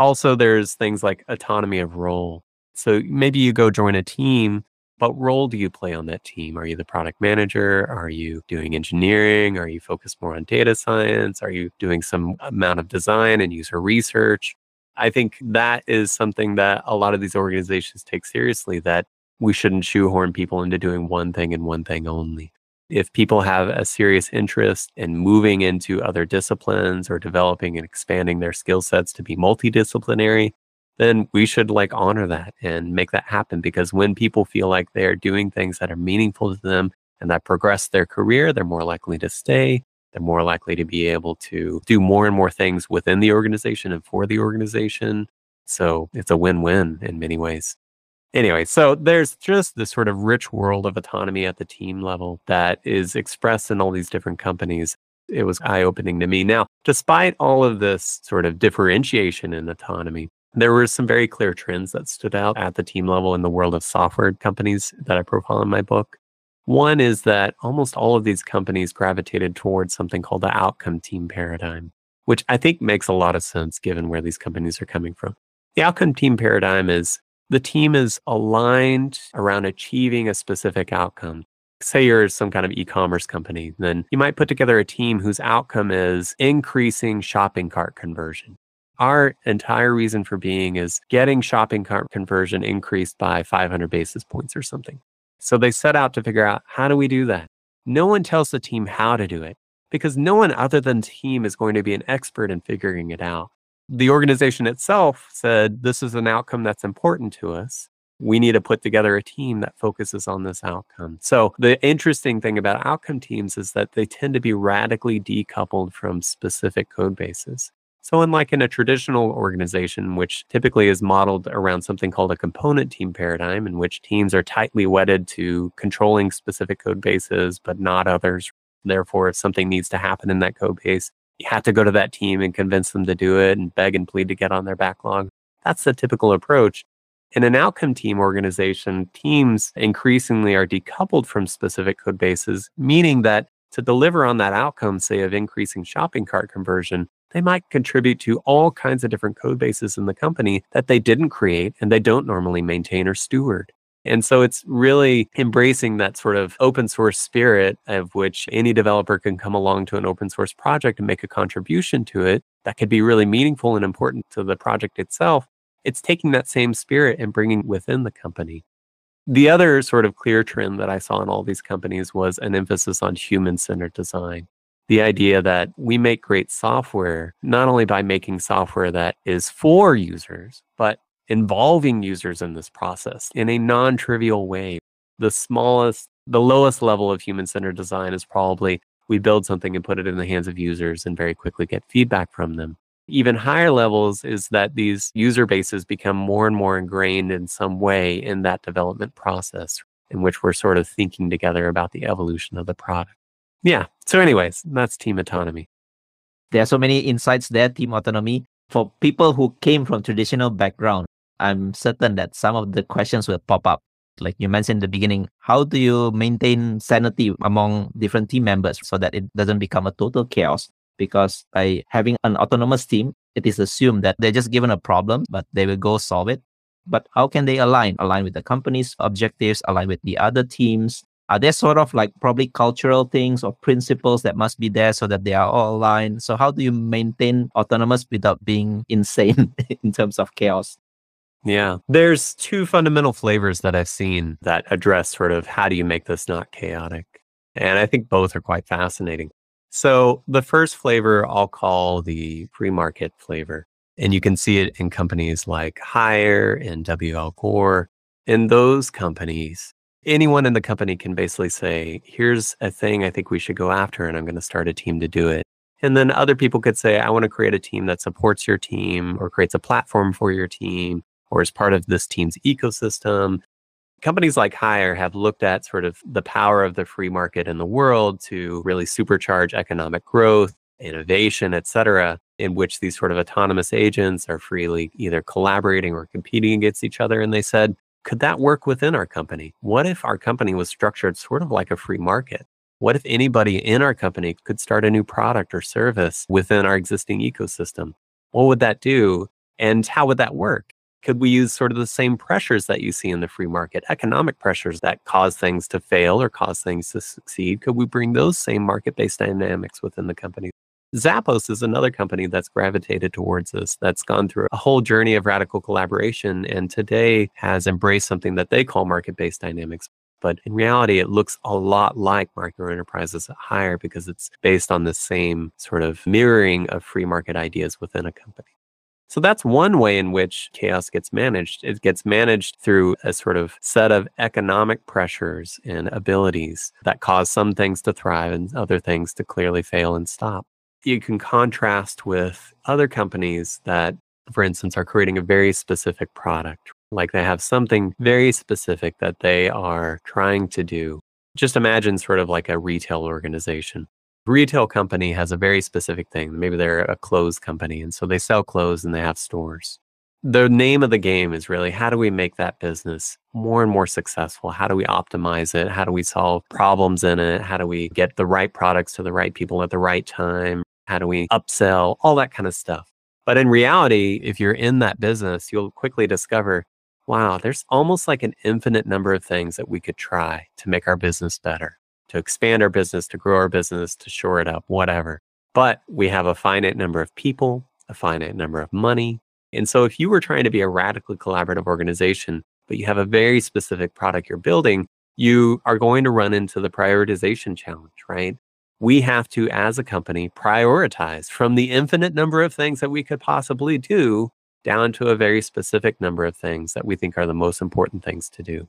[SPEAKER 2] Also, there's things like autonomy of role. So maybe you go join a team, what role do you play on that team? Are you the product manager? Are you doing engineering? Are you focused more on data science? Are you doing some amount of design and user research? I think that is something that a lot of these organizations take seriously that we shouldn't shoehorn people into doing one thing and one thing only. If people have a serious interest in moving into other disciplines or developing and expanding their skill sets to be multidisciplinary, then we should like honor that and make that happen because when people feel like they're doing things that are meaningful to them and that progress their career, they're more likely to stay. They're more likely to be able to do more and more things within the organization and for the organization. So it's a win win in many ways. Anyway, so there's just this sort of rich world of autonomy at the team level that is expressed in all these different companies. It was eye opening to me. Now, despite all of this sort of differentiation in autonomy, there were some very clear trends that stood out at the team level in the world of software companies that I profile in my book. One is that almost all of these companies gravitated towards something called the outcome team paradigm, which I think makes a lot of sense given where these companies are coming from. The outcome team paradigm is the team is aligned around achieving a specific outcome. Say you're some kind of e commerce company, then you might put together a team whose outcome is increasing shopping cart conversion. Our entire reason for being is getting shopping cart conversion increased by 500 basis points or something. So they set out to figure out how do we do that? No one tells the team how to do it because no one other than team is going to be an expert in figuring it out. The organization itself said, This is an outcome that's important to us. We need to put together a team that focuses on this outcome. So, the interesting thing about outcome teams is that they tend to be radically decoupled from specific code bases. So, unlike in a traditional organization, which typically is modeled around something called a component team paradigm, in which teams are tightly wedded to controlling specific code bases, but not others. Therefore, if something needs to happen in that code base, you have to go to that team and convince them to do it and beg and plead to get on their backlog. That's the typical approach. In an outcome team organization, teams increasingly are decoupled from specific code bases, meaning that to deliver on that outcome, say of increasing shopping cart conversion, they might contribute to all kinds of different code bases in the company that they didn't create and they don't normally maintain or steward. And so it's really embracing that sort of open source spirit of which any developer can come along to an open source project and make a contribution to it that could be really meaningful and important to the project itself. It's taking that same spirit and bringing within the company. The other sort of clear trend that I saw in all these companies was an emphasis on human centered design the idea that we make great software not only by making software that is for users, but involving users in this process in a non trivial way. The smallest, the lowest level of human centered design is probably we build something and put it in the hands of users and very quickly get feedback from them. Even higher levels is that these user bases become more and more ingrained in some way in that development process in which we're sort of thinking together about the evolution of the product. Yeah. So, anyways, that's team autonomy.
[SPEAKER 1] There are so many insights there, team autonomy. For people who came from traditional background, I'm certain that some of the questions will pop up. Like you mentioned in the beginning, how do you maintain sanity among different team members so that it doesn't become a total chaos? Because by having an autonomous team, it is assumed that they're just given a problem, but they will go solve it. But how can they align? Align with the company's objectives, align with the other teams, are there sort of like probably cultural things or principles that must be there so that they are all aligned? So how do you maintain autonomous without being insane in terms of chaos?
[SPEAKER 2] Yeah, there's two fundamental flavors that I've seen that address sort of how do you make this not chaotic? And I think both are quite fascinating. So the first flavor I'll call the free market flavor. And you can see it in companies like Haier and WL Gore. In those companies, anyone in the company can basically say, here's a thing I think we should go after, and I'm going to start a team to do it. And then other people could say, I want to create a team that supports your team or creates a platform for your team or is part of this team's ecosystem. Companies like Haier have looked at sort of the power of the free market in the world to really supercharge economic growth, innovation, et cetera, in which these sort of autonomous agents are freely either collaborating or competing against each other. And they said, could that work within our company? What if our company was structured sort of like a free market? What if anybody in our company could start a new product or service within our existing ecosystem? What would that do? And how would that work? Could we use sort of the same pressures that you see in the free market, economic pressures that cause things to fail or cause things to succeed? Could we bring those same market based dynamics within the company? Zappos is another company that's gravitated towards this, that's gone through a whole journey of radical collaboration and today has embraced something that they call market based dynamics. But in reality, it looks a lot like micro enterprises at Haier because it's based on the same sort of mirroring of free market ideas within a company. So that's one way in which chaos gets managed. It gets managed through a sort of set of economic pressures and abilities that cause some things to thrive and other things to clearly fail and stop. You can contrast with other companies that, for instance, are creating a very specific product. Like they have something very specific that they are trying to do. Just imagine sort of like a retail organization retail company has a very specific thing. Maybe they're a clothes company, and so they sell clothes and they have stores. The name of the game is really how do we make that business more and more successful? How do we optimize it? How do we solve problems in it? How do we get the right products to the right people at the right time? How do we upsell? All that kind of stuff. But in reality, if you're in that business, you'll quickly discover wow, there's almost like an infinite number of things that we could try to make our business better to expand our business, to grow our business, to shore it up, whatever. But we have a finite number of people, a finite number of money. And so if you were trying to be a radically collaborative organization, but you have a very specific product you're building, you are going to run into the prioritization challenge, right? We have to, as a company, prioritize from the infinite number of things that we could possibly do down to a very specific number of things that we think are the most important things to do.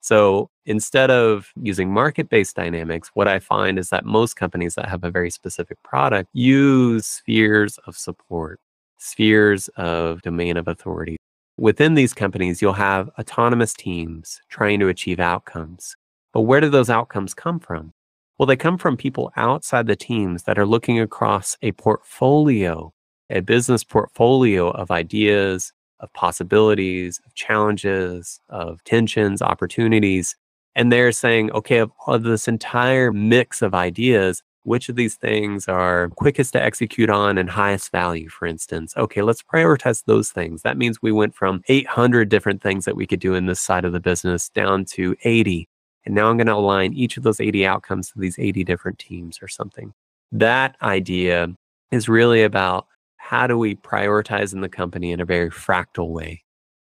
[SPEAKER 2] So instead of using market based dynamics, what I find is that most companies that have a very specific product use spheres of support, spheres of domain of authority. Within these companies, you'll have autonomous teams trying to achieve outcomes. But where do those outcomes come from? Well, they come from people outside the teams that are looking across a portfolio, a business portfolio of ideas, of possibilities, of challenges, of tensions, opportunities. And they're saying, okay, of, this entire mix of ideas, which of these things are quickest to execute on and highest value, for instance? Okay, let's prioritize those things. That means we went from 800 different things that we could do in this side of the business down to 80. And now I'm going to align each of those 80 outcomes to these 80 different teams or something. That idea is really about how do we prioritize in the company in a very fractal way?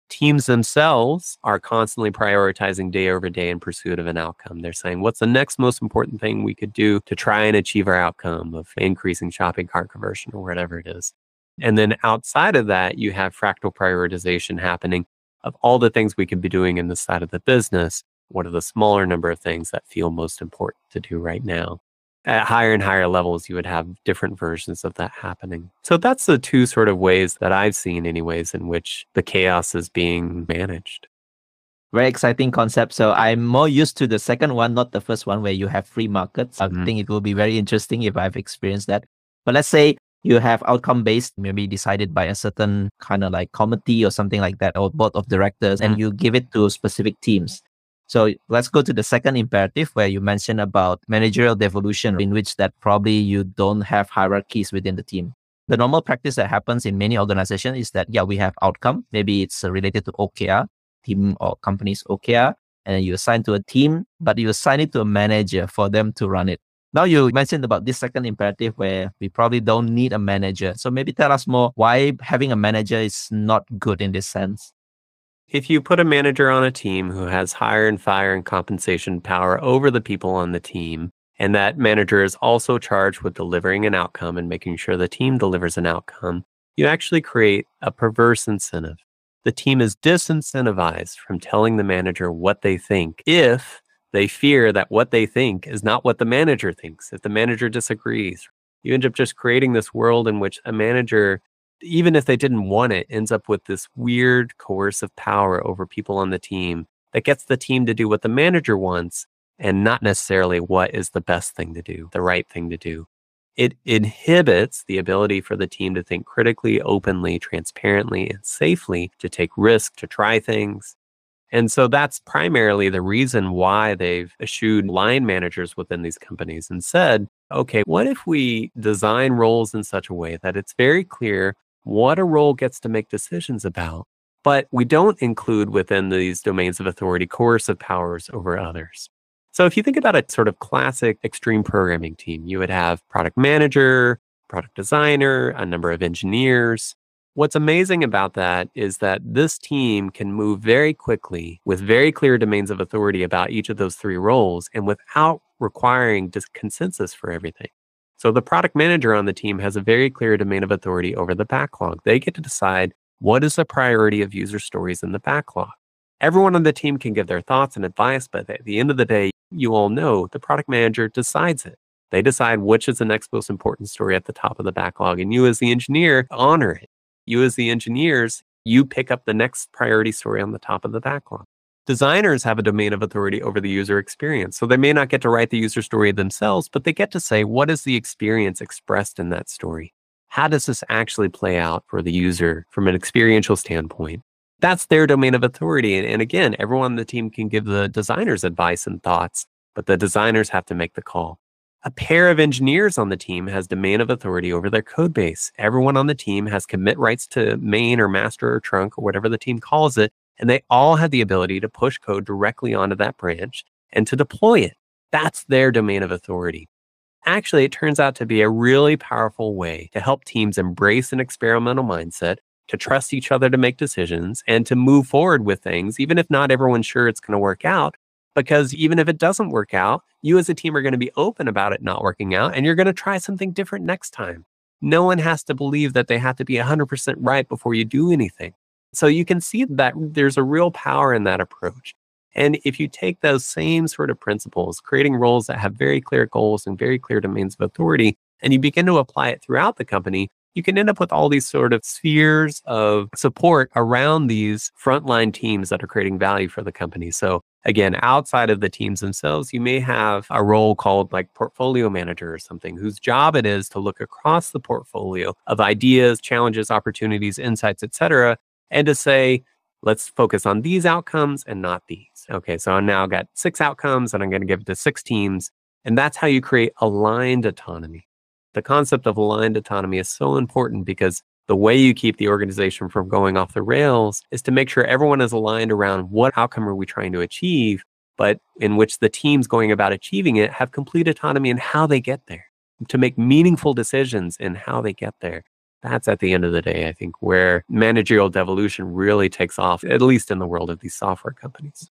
[SPEAKER 2] Teams themselves are constantly prioritizing day over day in pursuit of an outcome. They're saying, what's the next most important thing we could do to try and achieve our outcome of increasing shopping cart conversion or whatever it is? And then outside of that, you have fractal prioritization happening of all the things we could be doing in the side of the business. What are the smaller number of things that feel most important to do right now? at higher and higher levels, you would have different versions of that happening. So that's the two sort of ways that I've seen, anyways, in which the chaos is being managed.
[SPEAKER 1] Very exciting concept. So I'm more used to the second one, not the first one where you have free markets. Mm-hmm. I think it will be very interesting if I've experienced that. But let's say you have outcome based, maybe decided by a certain kind of like committee or something like that, or board of directors, mm-hmm. and you give it to specific teams. So let's go to the second imperative where you mentioned about managerial devolution, in which that probably you don't have hierarchies within the team. The normal practice that happens in many organizations is that, yeah, we have outcome. Maybe it's uh, related to OKR, team or company's OKR, and you assign to a team, but you assign it to a manager for them to run it. Now you mentioned about this second imperative where we probably don't need a manager. So maybe tell us more why having a manager is not good in this sense
[SPEAKER 2] if you put a manager on a team who has hire and fire and compensation power over the people on the team, and that manager is also charged with delivering an outcome and making sure the team delivers an outcome, you actually create a perverse incentive. The team is disincentivized from telling the manager what they think if they fear that what they think is not what the manager thinks, if the manager disagrees. You end up just creating this world in which a manager even if they didn't want it, ends up with this weird coercive power over people on the team that gets the team to do what the manager wants and not necessarily what is the best thing to do, the right thing to do. It inhibits the ability for the team to think critically, openly, transparently, and safely, to take risks, to try things. And so that's primarily the reason why they've eschewed line managers within these companies and said, okay, what if we design roles in such a way that it's very clear what a role gets to make decisions about. But we don't include within these domains of authority coercive powers over others. So if you think about a sort of classic extreme programming team, you would have product manager, product designer, a number of engineers. What's amazing about that is that this team can move very quickly with very clear domains of authority about each of those three roles and without requiring consensus for everything. So the product manager on the team has a very clear domain of authority over the backlog. They get to decide what is the priority of user stories in the backlog. Everyone on the team can give their thoughts and advice, but at the end of the day, you all know the product manager decides it. They decide which is the next most important story at the top of the backlog. And you, as the engineer, honor it. You, as the engineers, you pick up the next priority story on the top of the backlog. Designers have a domain of authority over the user experience. So they may not get to write the user story themselves, but they get to say, what is the experience expressed in that story? How does this actually play out for the user from an experiential standpoint? That's their domain of authority. And, and again, everyone on the team can give the designers advice and thoughts, but the designers have to make the call. A pair of engineers on the team has domain of authority over their code base. Everyone on the team has commit rights to main or master or trunk or whatever the team calls it and they all have the ability to push code directly onto that branch and to deploy it. That's their domain of authority. Actually, it turns out to be a really powerful way to help teams embrace an experimental mindset, to trust each other to make decisions, and to move forward with things, even if not everyone's sure it's going to work out. Because even if it doesn't work out, you as a team are going to be open about it not working out, and you're going to try something different next time. No one has to believe that they have to be 100% right before you do anything. So you can see that there's a real power in that approach. And if you take those same sort of principles, creating roles that have very clear goals and very clear domains of authority, and you begin to apply it throughout the company, you can end up with all these sort of spheres of support around these frontline teams that are creating value for the company. So again, outside of the teams themselves, you may have a role called like portfolio manager or something whose job it is to look across the portfolio of ideas, challenges, opportunities, insights, et cetera, and to say, let's focus on these outcomes and not these. Okay, so I now got six outcomes and I'm going to give it to six teams. And that's how you create aligned autonomy. The concept of aligned autonomy is so important because the way you keep the organization from going off the rails is to make sure everyone is aligned around what outcome are we trying to achieve, but in which the teams going about achieving it have complete autonomy in how they get there, to make meaningful decisions in how they get there that's at the end of the day, I think, where managerial devolution really takes off, at least in the world of these software companies.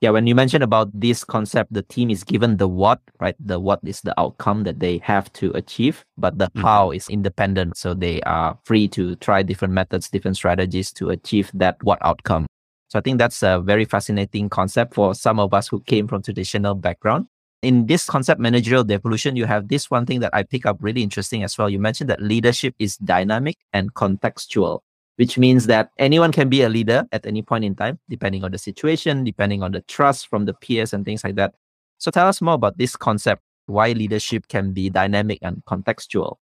[SPEAKER 1] Yeah, when you mentioned about this concept, the team is given the what, right? The what is the outcome that they have to achieve, but the mm-hmm. how is independent. So they are free to try different methods, different strategies to achieve that what outcome. So I think that's a very fascinating concept for some of us who came from traditional background in this concept managerial devolution, you have this one thing that I pick up really interesting as well. You mentioned that leadership is dynamic and contextual, which means that anyone can be a leader at any point in time, depending on the situation, depending on the trust from the peers and things like that. So tell us more about this concept, why leadership can be dynamic and contextual.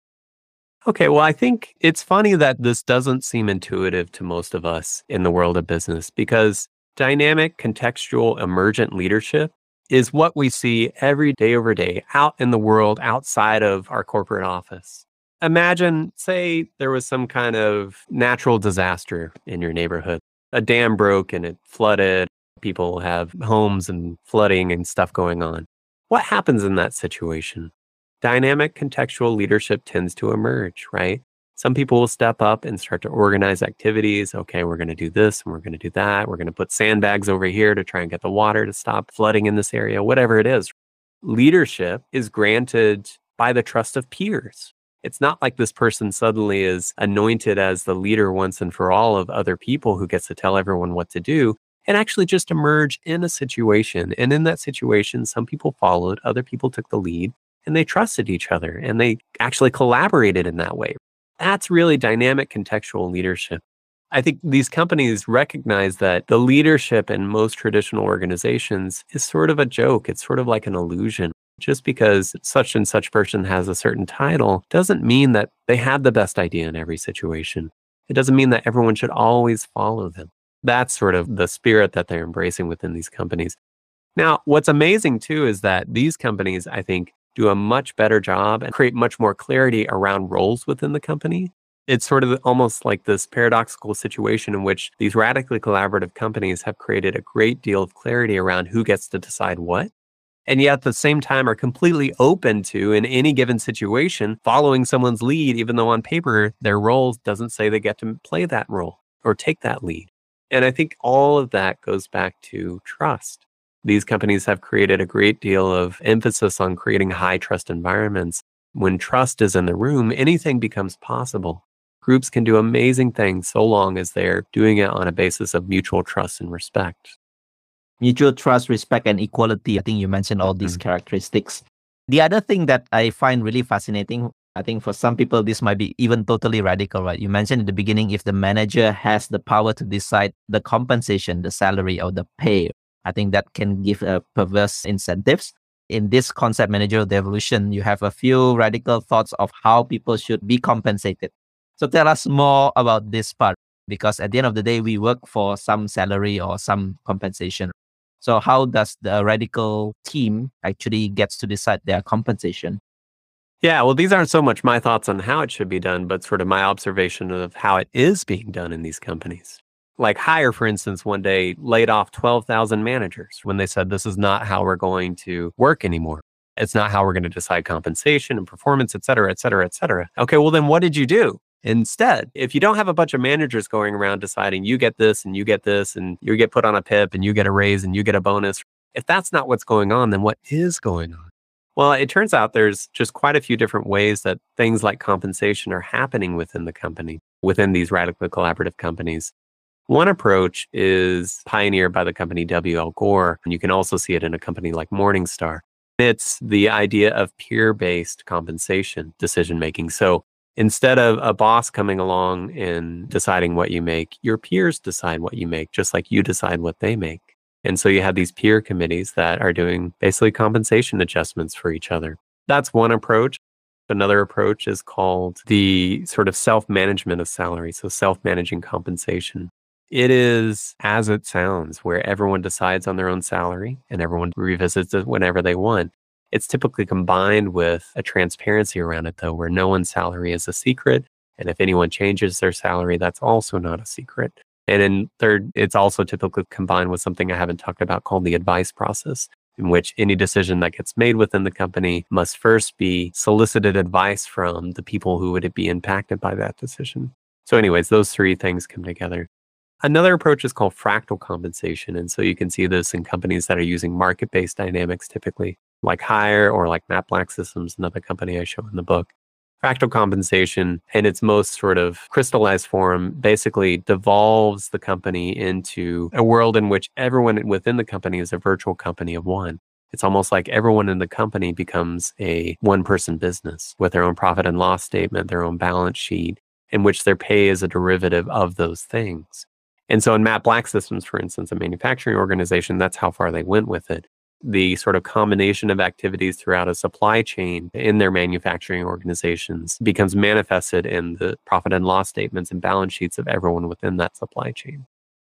[SPEAKER 2] Okay, well, I think it's funny that this doesn't seem intuitive to most of us in the world of business because dynamic, contextual, emergent leadership is what we see every day over day out in the world outside of our corporate office. Imagine, say, there was some kind of natural disaster in your neighborhood. A dam broke and it flooded. People have homes and flooding and stuff going on. What happens in that situation? Dynamic contextual leadership tends to emerge, right? Some people will step up and start to organize activities. Okay, we're going to do this and we're going to do that. We're going to put sandbags over here to try and get the water to stop flooding in this area, whatever it is. Leadership is granted by the trust of peers. It's not like this person suddenly is anointed as the leader once and for all of other people who gets to tell everyone what to do and actually just emerge in a situation. And in that situation, some people followed, other people took the lead, and they trusted each other and they actually collaborated in that way. That's really dynamic contextual leadership. I think these companies recognize that the leadership in most traditional organizations is sort of a joke. It's sort of like an illusion. Just because such and such person has a certain title doesn't mean that they have the best idea in every situation. It doesn't mean that everyone should always follow them. That's sort of the spirit that they're embracing within these companies. Now, what's amazing too is that these companies, I think, do a much better job and create much more clarity around roles within the company. It's sort of almost like this paradoxical situation in which these radically collaborative companies have created a great deal of clarity around who gets to decide what. And yet at the same time are completely open to, in any given situation, following someone's lead, even though on paper their role doesn't say they get to play that role or take that lead. And I think all of that goes back to trust these companies have created a great deal of emphasis on creating high trust environments. when trust is in the room, anything becomes possible. Groups can do amazing things so long as they're doing it on a basis of mutual trust and respect.
[SPEAKER 1] Mutual trust, respect, and equality. I think you mentioned all these mm-hmm. characteristics. The other thing that I find really fascinating, I think for some people, this might be even totally radical, right? You mentioned in the beginning if the manager has the power to decide the compensation, the salary, or the pay, I think that can give a perverse incentives. In this concept managerial devolution, you have a few radical thoughts of how people should be compensated. So tell us more about this part because at the end of the day, we work for some salary or some compensation. So how does the radical team actually gets to decide their compensation?
[SPEAKER 2] Yeah, well, these aren't so much my thoughts on how it should be done, but sort of my observation of how it is being done in these companies. Like Haier for instance, one day laid off 12,000 managers when they said, this is not how we're going to work anymore. It's not how we're going to decide compensation and performance, et cetera, et cetera, et cetera. Okay, well, then what did you do? Instead, if you don't have a bunch of managers going around deciding you get this and you get this and you get put on a PIP and you get a raise and you get a bonus, if that's not what's going on, then what is going on? Well, it turns out there's just quite a few different ways that things like compensation are happening within the company, within these radically collaborative companies. One approach is pioneered by the company W.L. Gore, and you can also see it in a company like Morningstar. It's the idea of peer based compensation decision making. So instead of a boss coming along and deciding what you make, your peers decide what you make, just like you decide what they make. And so you have these peer committees that are doing basically compensation adjustments for each other. That's one approach. Another approach is called the sort of self management of salary. So self managing compensation. It is as it sounds, where everyone decides on their own salary and everyone revisits it whenever they want. It's typically combined with a transparency around it, though, where no one's salary is a secret. And if anyone changes their salary, that's also not a secret. And then third, it's also typically combined with something I haven't talked about called the advice process, in which any decision that gets made within the company must first be solicited advice from the people who would be impacted by that decision. So, anyways, those three things come together. Another approach is called fractal compensation. And so you can see this in companies that are using market based dynamics typically like Haier or like Matt Black Systems, another company I show in the book. Fractal compensation, in its most sort of crystallized form, basically devolves the company into a world in which everyone within the company is a virtual company of one. It's almost like everyone in the company becomes a one person business with their own profit and loss statement, their own balance sheet, in which their pay is a derivative of those things. And so in Matt Black Systems, for instance, a manufacturing organization, that's how far they went with it the sort of combination of activities throughout a supply chain in their manufacturing organizations becomes manifested in the profit and loss statements and balance sheets of everyone within that supply chain.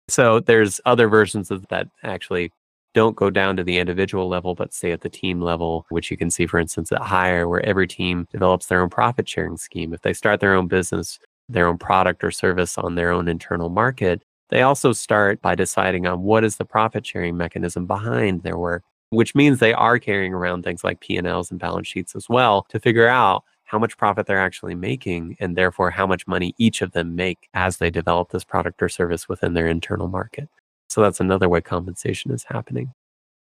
[SPEAKER 2] So there's other versions of that actually don't go down to the individual level, but stay at the team level, which you can see, for instance, at Haier, where every team develops their own profit sharing scheme. If they start their own business, their own product or service on their own internal market, they also start by deciding on what is the profit sharing mechanism behind their work which means they are carrying around things like P&Ls and balance sheets as well to figure out how much profit they're actually making and therefore how much money each of them make as they develop this product or service within their internal market. So that's another way compensation is happening.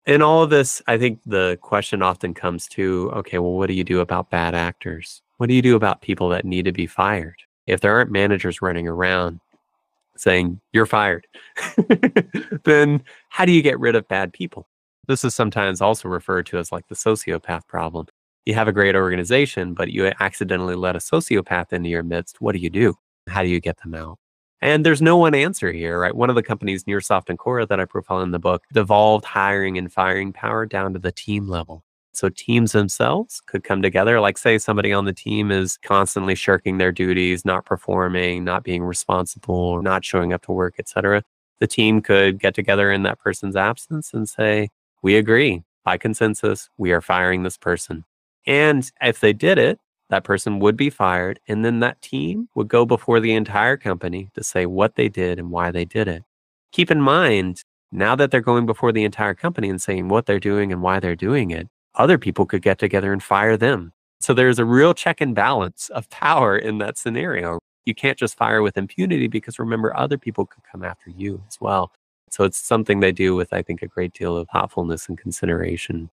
[SPEAKER 2] In all of this, I think the question often comes to okay, well, what do you do about bad actors? What do you do about people that need to be fired? If there aren't managers running around saying, you're fired, then how do you get rid of bad people? This is sometimes also referred to as like the sociopath problem. You have a great organization, but you accidentally let a sociopath into your midst. What do you do? How do you get them out? And there's no one answer here, right? One of the companies, Nearsoft and Cora, that I profile in the book, devolved hiring and firing power down to the team level. So teams themselves could come together. Like, say, somebody on the team is constantly shirking their duties, not performing, not being responsible, not showing up to work, etc. The team could get together in that person's absence and say, we agree by consensus, we are firing this person. And if they did it, that person would be fired. And then that team would go before the entire company to say what they did and why they did it. Keep in mind, now that they're going before the entire company and saying what they're doing and why they're doing it, other people could get together and fire them. So there's a real check and balance of power in that scenario. You can't just fire with impunity because remember, other people could come after you as well. So it's something they do with, I think, a great deal of thoughtfulness and consideration.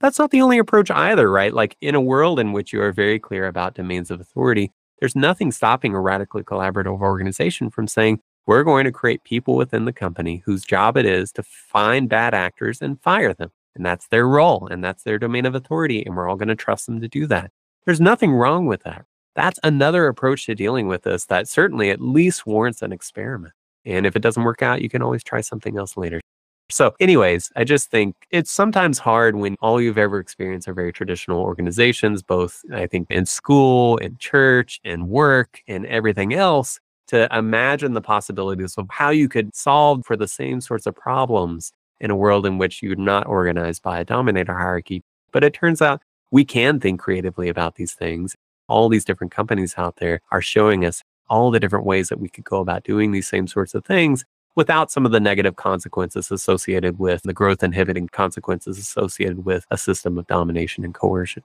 [SPEAKER 2] that's not the only approach either, right? Like in a world in which you are very clear about domains of authority, there's nothing stopping a radically collaborative organization from saying, we're going to create people within the company whose job it is to find bad actors and fire them. And that's their role and that's their domain of authority. And we're all going to trust them to do that. There's nothing wrong with that. That's another approach to dealing with this that certainly at least warrants an experiment. And if it doesn't work out, you can always try something else later. So, anyways, I just think it's sometimes hard when all you've ever experienced are very traditional organizations, both I think in school, in church, in work, and everything else, to imagine the possibilities of how you could solve for the same sorts of problems in a world in which you're not organized by a dominator hierarchy. But it turns out we can think creatively about these things. All these different companies out there are showing us all the different ways that we could go about doing these same sorts of things without some of the negative consequences associated with the growth inhibiting consequences associated with a system of domination and coercion.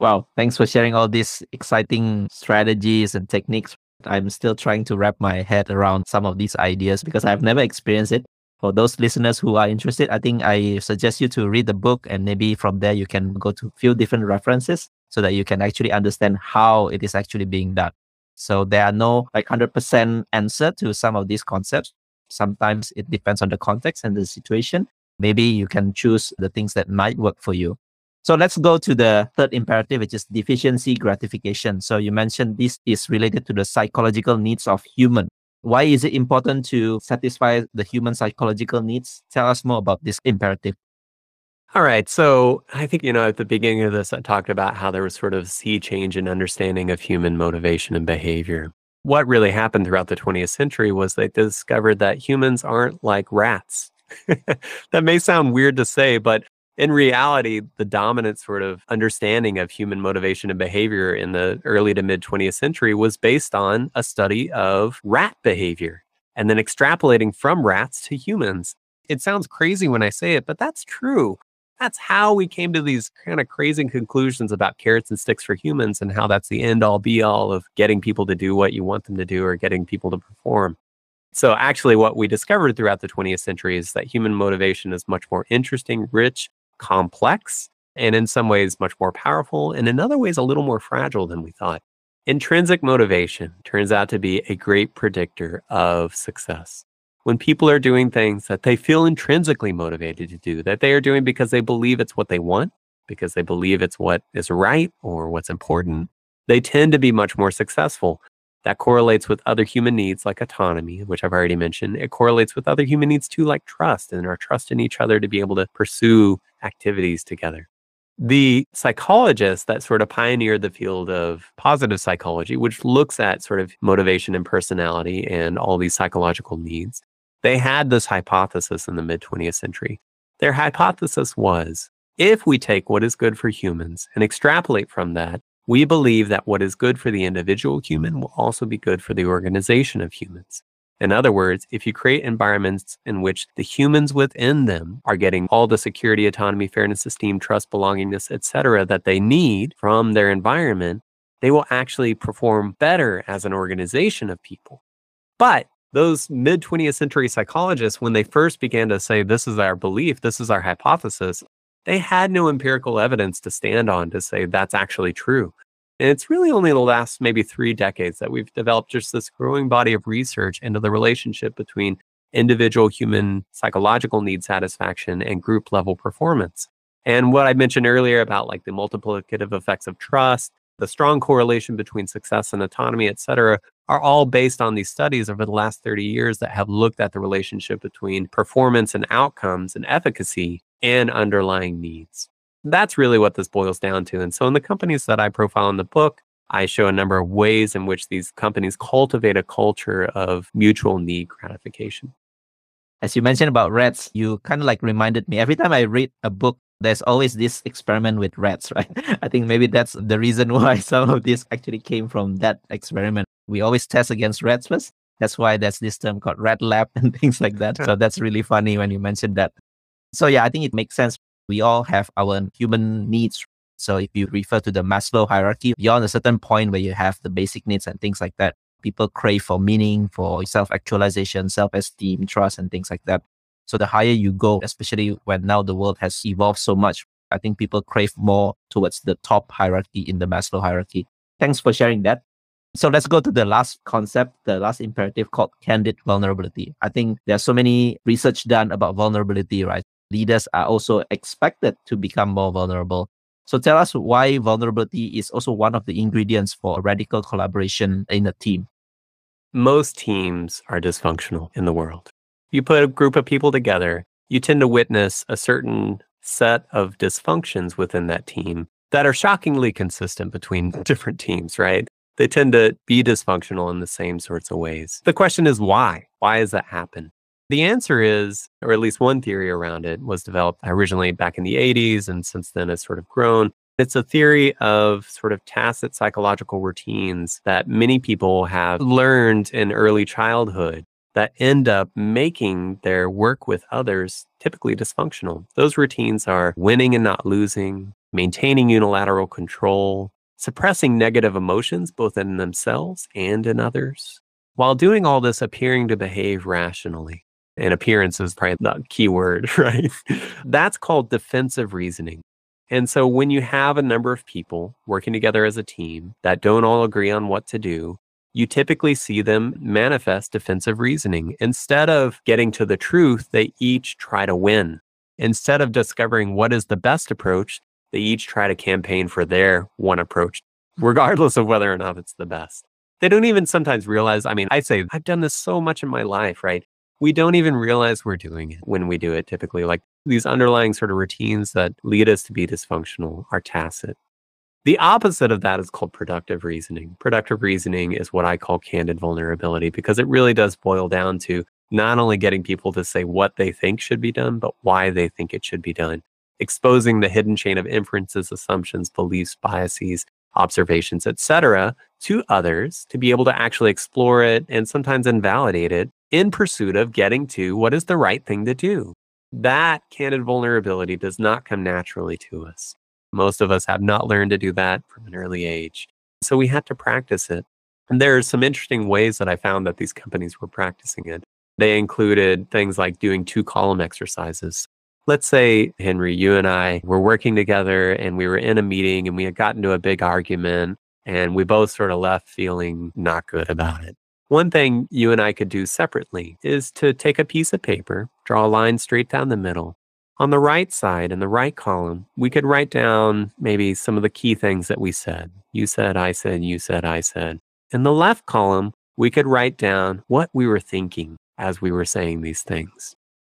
[SPEAKER 1] Wow, thanks for sharing all these exciting strategies and techniques. I'm still trying to wrap my head around some of these ideas because I've never experienced it. For those listeners who are interested, I think I suggest you to read the book and maybe from there you can go to a few different references so that you can actually understand how it is actually being done. So there are no like 100% answer to some of these concepts. Sometimes it depends on the context and the situation. Maybe you can choose the things that might work for you. So let's go to the third imperative, which is deficiency gratification. So you mentioned this is related to the psychological needs of human. Why is it important to satisfy the human psychological needs? Tell us more about this imperative.
[SPEAKER 2] All right. So I think, you know, at the beginning of this, I talked about how there was sort of sea change in understanding of human motivation and behavior what really happened throughout the 20th century was they discovered that humans aren't like rats. that may sound weird to say, but in reality, the dominant sort of understanding of human motivation and behavior in the early to mid 20th century was based on a study of rat behavior and then extrapolating from rats to humans. It sounds crazy when I say it, but that's true that's how we came to these kind of crazy conclusions about carrots and sticks for humans and how that's the end all be all of getting people to do what you want them to do or getting people to perform. So, actually, what we discovered throughout the 20th century is that human motivation is much more interesting, rich, complex, and in some ways much more powerful, and in other ways a little more fragile than we thought. Intrinsic motivation turns out to be a great predictor of success when people are doing things that they feel intrinsically motivated to do, that they are doing because they believe it's what they want, because they believe it's what is right or what's important, they tend to be much more successful. That correlates with other human needs like autonomy, which I've already mentioned. It correlates with other human needs too, like trust and our trust in each other to be able to pursue activities together. The psychologists that sort of pioneered the field of positive psychology, which looks at sort of motivation and personality and all these psychological needs, they had this hypothesis in the mid 20th century. Their hypothesis was if we take what is good for humans and extrapolate from that, we believe that what is good for the individual human will also be good for the organization of humans. In other words, if you create environments in which the humans within them are getting all the security, autonomy, fairness, esteem, trust, belongingness, etc., that they need from their environment, they will actually perform better as an organization of people. But those mid 20th century psychologists, when they first began to say, this is our belief, this is our hypothesis, they had no empirical evidence to stand on to say that's actually true. And it's really only the last maybe three decades that we've developed just this growing body of research into the relationship between individual human psychological need satisfaction and group level performance. And what I mentioned earlier about like the multiplicative effects of trust, the strong correlation between success and autonomy, et cetera, are all based on these studies over the last 30 years that have looked at the relationship between performance and outcomes and efficacy and underlying needs. That's really what this boils down to. And so, in the companies that I profile in the book, I show a number of ways in which these companies cultivate a culture of mutual need gratification.
[SPEAKER 1] As you mentioned about rats, you kind of like reminded me every time I read a book there's always this experiment with rats, right? I think maybe that's the reason why some of this actually came from that experiment. We always test against rats first. That's why there's this term called rat lab and things like that. So that's really funny when you mentioned that. So yeah, I think it makes sense. We all have our human needs. So if you refer to the Maslow hierarchy, you're a certain point where you have the basic needs and things like that. People crave for meaning, for self-actualization, self-esteem, trust, and things like that. So the higher you go, especially when now the world has evolved so much, I think people crave more towards the top hierarchy in the Maslow hierarchy. Thanks for sharing that. So let's go to the last concept, the last imperative called candid vulnerability. I think there's so many research done about vulnerability, right? Leaders are also expected to become more vulnerable. So tell us why vulnerability is also one of the ingredients for radical collaboration in a team.
[SPEAKER 2] Most teams are dysfunctional in the world. You put a group of people together, you tend to witness a certain set of dysfunctions within that team that are shockingly consistent between different teams, right? They tend to be dysfunctional in the same sorts of ways. The question is why? Why does that happen? The answer is, or at least one theory around it was developed originally back in the 80s and since then has sort of grown. It's a theory of sort of tacit psychological routines that many people have learned in early childhood that end up making their work with others typically dysfunctional. Those routines are winning and not losing, maintaining unilateral control, suppressing negative emotions both in themselves and in others, while doing all this appearing to behave rationally. And appearance is probably the key word, right? That's called defensive reasoning. And so when you have a number of people working together as a team that don't all agree on what to do, you typically see them manifest defensive reasoning. Instead of getting to the truth, they each try to win. Instead of discovering what is the best approach, they each try to campaign for their one approach, regardless of whether or not it's the best. They don't even sometimes realize. I mean, I say, I've done this so much in my life, right? We don't even realize we're doing it when we do it typically. Like these underlying sort of routines that lead us to be dysfunctional are tacit. The opposite of that is called productive reasoning. Productive reasoning is what I call candid vulnerability because it really does boil down to not only getting people to say what they think should be done, but why they think it should be done, exposing the hidden chain of inferences, assumptions, beliefs, biases, observations, etc., to others to be able to actually explore it and sometimes invalidate it in pursuit of getting to what is the right thing to do. That candid vulnerability does not come naturally to us. Most of us have not learned to do that from an early age. So we had to practice it. And there are some interesting ways that I found that these companies were practicing it. They included things like doing two column exercises. Let's say, Henry, you and I were working together and we were in a meeting and we had gotten to a big argument and we both sort of left feeling not good about it. One thing you and I could do separately is to take a piece of paper, draw a line straight down the middle, on the right side, in the right column, we could write down maybe some of the key things that we said. You said, I said, you said, I said. In the left column, we could write down what we were thinking as we were saying these things.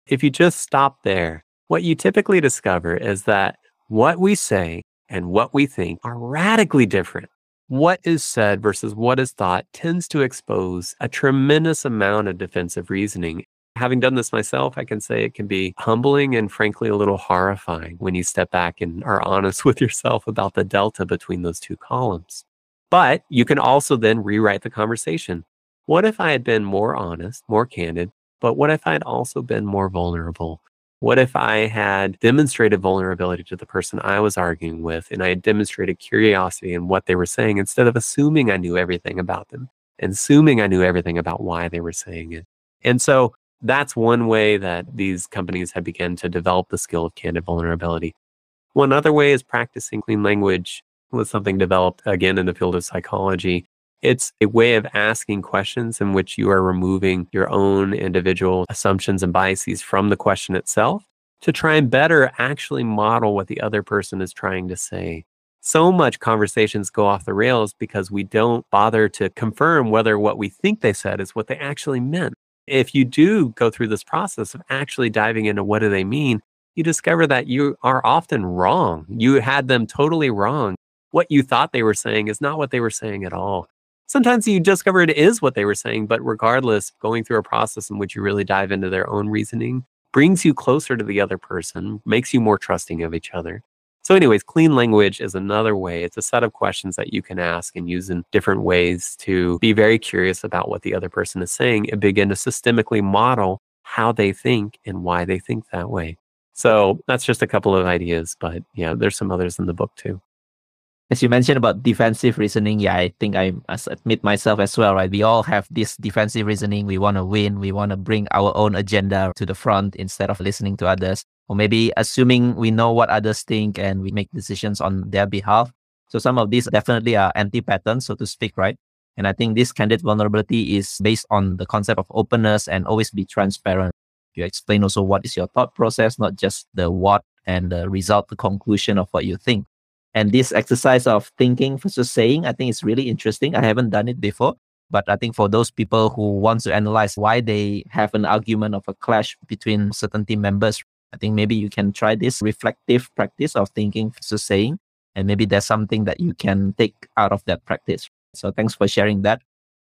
[SPEAKER 2] If you just stop there, what you typically discover is that what we say and what we think are radically different. What is said versus what is thought tends to expose a tremendous amount of defensive reasoning Having done this myself, I can say it can be humbling and frankly a little horrifying when you step back and are honest with yourself about the delta between those two columns. But you can also then rewrite the conversation. What if I had been more honest, more candid, but what if I had also been more vulnerable? What if I had demonstrated vulnerability to the person I was arguing with and I had demonstrated curiosity in what they were saying instead of assuming I knew everything about them and assuming I knew everything about why they were saying it? And so that's one way that these companies have begun to develop the skill of candid vulnerability. One other way is practicing clean language was something developed again in the field of psychology. It's a way of asking questions in which you are removing your own individual assumptions and biases from the question itself to try and better actually model what the other person is trying to say. So much conversations go off the rails because we don't bother to confirm whether what we think they said is what they actually meant if you do go through this process of actually diving into what do they mean, you discover that you are often wrong. You had them totally wrong. What you thought they were saying is not what they were saying at all. Sometimes you discover it is what they were saying, but regardless, going through a process in which you really dive into their own reasoning brings you closer to the other person, makes you more trusting of each other. So, anyways, clean language is another way. It's a set of questions that you can ask and use in different ways to be very curious about what the other person is saying and begin to systemically model how they think and why they think that way. So, that's just a couple of ideas, but yeah, there's some others in the book too.
[SPEAKER 1] as you mentioned about defensive reasoning, yeah, I think I admit myself as well, right? We all have this defensive reasoning. We want to win. We want to bring our own agenda to the front instead of listening to others, or maybe assuming we know what others think and we make decisions on their behalf. So some of these definitely are anti-patterns, so to speak, right? And I think this candid vulnerability is based on the concept of openness and always be transparent. You explain also what is your thought process, not just the what and the result, the conclusion of what you think. And this exercise of thinking versus saying, I think is really interesting. I haven't done it before, but I think for those people who want to analyze why they have an argument of a clash between certain team members, I think maybe you can try this reflective practice of thinking versus saying. And maybe there's something that you can take out of that practice. So thanks for sharing that.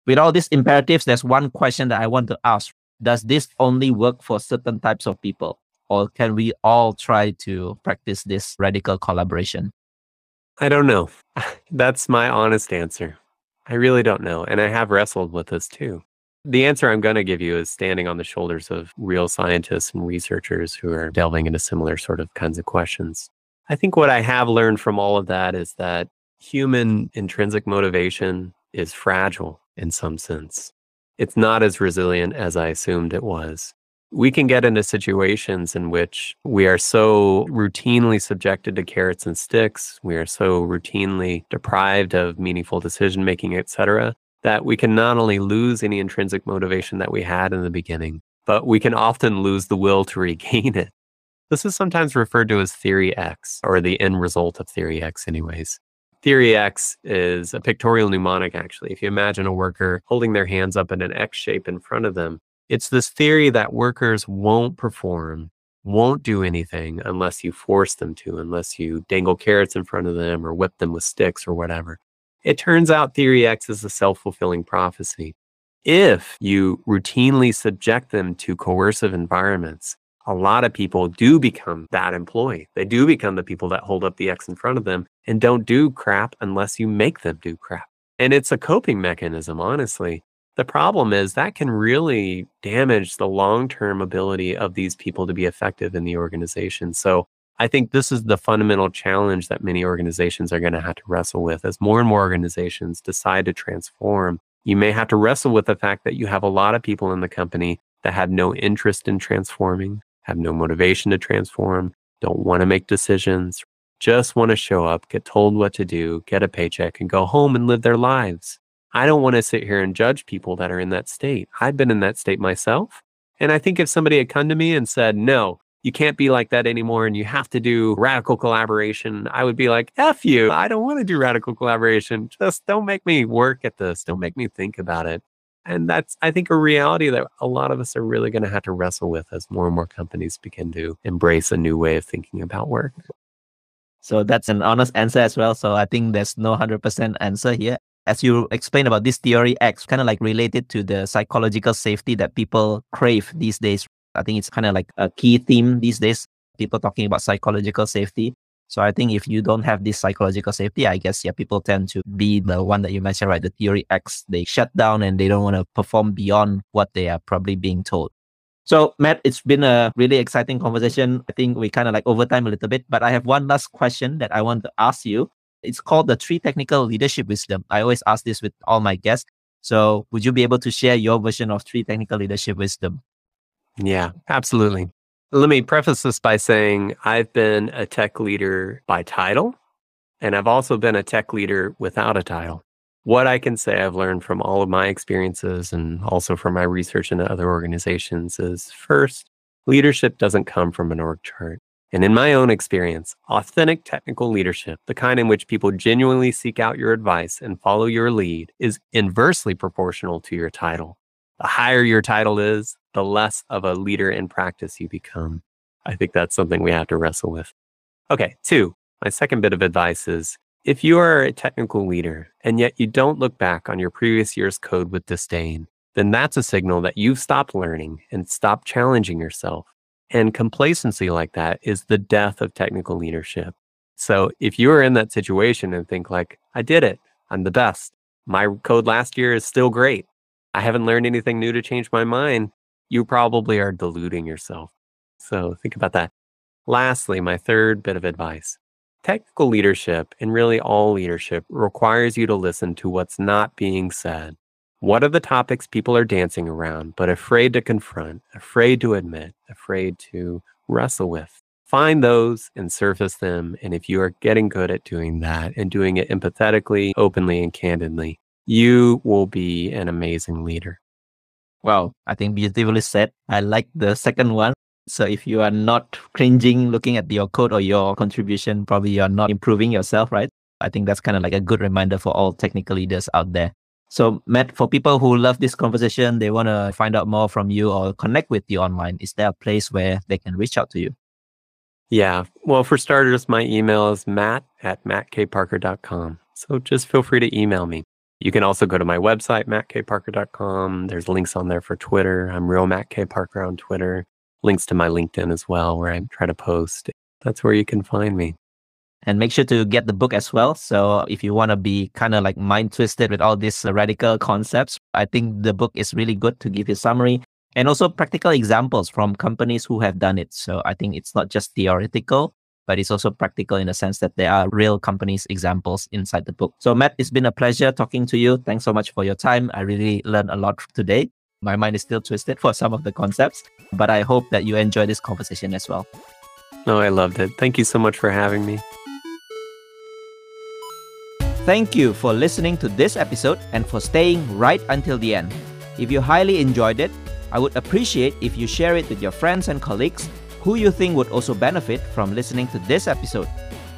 [SPEAKER 1] With all these imperatives, there's one question that I want to ask. Does this only work for certain types of people? Or can we all try to practice this radical collaboration?
[SPEAKER 2] I don't know. That's my honest answer. I really don't know. And I have wrestled with this too. The answer I'm going to give you is standing on the shoulders of real scientists and researchers who are delving into similar sort of kinds of questions. I think what I have learned from all of that is that human intrinsic motivation is fragile in some sense. It's not as resilient as I assumed it was we can get into situations in which we are so routinely subjected to carrots and sticks, we are so routinely deprived of meaningful decision making, et cetera, that we can not only lose any intrinsic motivation that we had in the beginning, but we can often lose the will to regain it. This is sometimes referred to as theory X, or the end result of theory X, anyways. Theory X is a pictorial mnemonic, actually. If you imagine a worker holding their hands up in an X shape in front of them, it's this theory that workers won't perform, won't do anything unless you force them to, unless you dangle carrots in front of them or whip them with sticks or whatever. It turns out Theory X is a self fulfilling prophecy. If you routinely subject them to coercive environments, a lot of people do become that employee. They do become the people that hold up the X in front of them and don't do crap unless you make them do crap. And it's a coping mechanism, honestly. The problem is that can really damage the long term ability of these people to be effective in the organization. So I think this is the fundamental challenge that many organizations are going to have to wrestle with as more and more organizations decide to transform. You may have to wrestle with the fact that you have a lot of people in the company that have no interest in transforming, have no motivation to transform, don't want to make decisions, just want to show up, get told what to do, get a paycheck, and go home and live their lives. I don't want to sit here and judge people that are in that state. I've been in that state myself. And I think if somebody had come to me and said, no, you can't be like that anymore and you have to do radical collaboration, I would be like, F you. I don't want to do radical collaboration. Just don't make me work at this. Don't make me think about it. And that's, I think, a reality that a lot of us are really going to have to wrestle with as more and more companies begin to embrace a new way of thinking about work.
[SPEAKER 1] So that's an honest answer as well. So I think there's no 100% answer here as you explained about this theory X, kind of like related to the psychological safety that people crave these days. I think it's kind of like a key theme these days. People talking about psychological safety. So I think if you don't have this psychological safety, I guess yeah, people tend to be the one that you mentioned, right? The theory X, they shut down and they don't want to perform beyond what they are probably being told. So Matt, it's been a really exciting conversation. I think we kind of like overtime a little bit, but I have one last question that I want to ask you. It's called the three technical leadership wisdom. I always ask this with all my guests. So would you be able to share your version of three technical leadership wisdom?
[SPEAKER 2] Yeah, absolutely. Let me preface this by saying I've been a tech leader by title, and I've also been a tech leader without a title. What I can say I've learned from all of my experiences and also from my research into other organizations is first, leadership doesn't come from an org chart. And in my own experience, authentic technical leadership, the kind in which people genuinely seek out your advice and follow your lead, is inversely proportional to your title. The higher your title is, the less of a leader in practice you become. I think that's something we have to wrestle with. Okay, two, my second bit of advice is if you are a technical leader and yet you don't look back on your previous year's code with disdain, then that's a signal that you've stopped learning and stopped challenging yourself. And complacency like that is the death of technical leadership. So if you are in that situation and think like, I did it, I'm the best. My code last year is still great. I haven't learned anything new to change my mind. You probably are deluding yourself. So think about that. Lastly, my third bit of advice. Technical leadership and really all leadership requires you to listen to what's not being said. What are the topics people are dancing around, but afraid to confront, afraid to admit, afraid to wrestle with? Find those and surface them. And if you are getting good at doing that and doing it empathetically, openly, and candidly, you will be an amazing leader.
[SPEAKER 1] Wow, I think beautifully said. I like the second one. So if you are not cringing looking at your code or your contribution, probably you're not improving yourself, right? I think that's kind of like a good reminder for all technical leaders out there. So Matt, for people who love this conversation, they want to find out more from you or connect with you online, is there a place where they can reach out to you?
[SPEAKER 2] Yeah. Well, for starters, my email is matt at mattkparker.com. So just feel free to email me. You can also go to my website, mattkparker.com. There's links on there for Twitter. I'm real Matt K. Parker on Twitter links to my LinkedIn as well, where I try to post. That's where you can find me.
[SPEAKER 1] And make sure to get the book as well. So if you want to be kind of like mind twisted with all these radical concepts, I think the book is really good to give you summary and also practical examples from companies who have done it. So I think it's not just theoretical, but it's also practical in the sense that there are real companies examples inside the book. So Matt, it's been a pleasure talking to you. Thanks so much for your time. I really learned a lot today. My mind is still twisted for some of the concepts, but I hope that you enjoy this conversation as well.
[SPEAKER 2] No, I loved it. Thank you so much for having me.
[SPEAKER 1] Thank you for listening to this episode and for staying right until the end. If you highly enjoyed it, I would appreciate if you share it with your friends and colleagues who you think would also benefit from listening to this episode.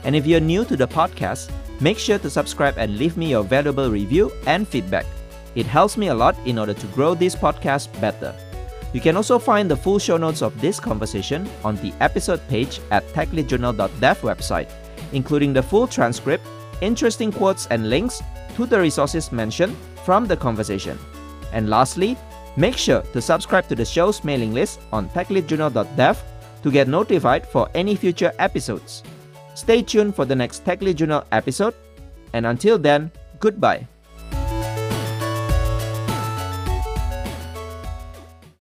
[SPEAKER 1] And if you're new to the podcast, make sure to subscribe and leave me your valuable review and feedback. It helps me a lot in order to grow this podcast better. You can also find the full show notes of this conversation on the episode page at techleadjournal.dev website, including the full transcript, interesting quotes and links to the resources mentioned from the conversation. And lastly, make sure to subscribe to the show's mailing list on techleadjournal.dev to get notified for any future episodes. Stay tuned for the next Tech Lead Journal episode, and until then, goodbye.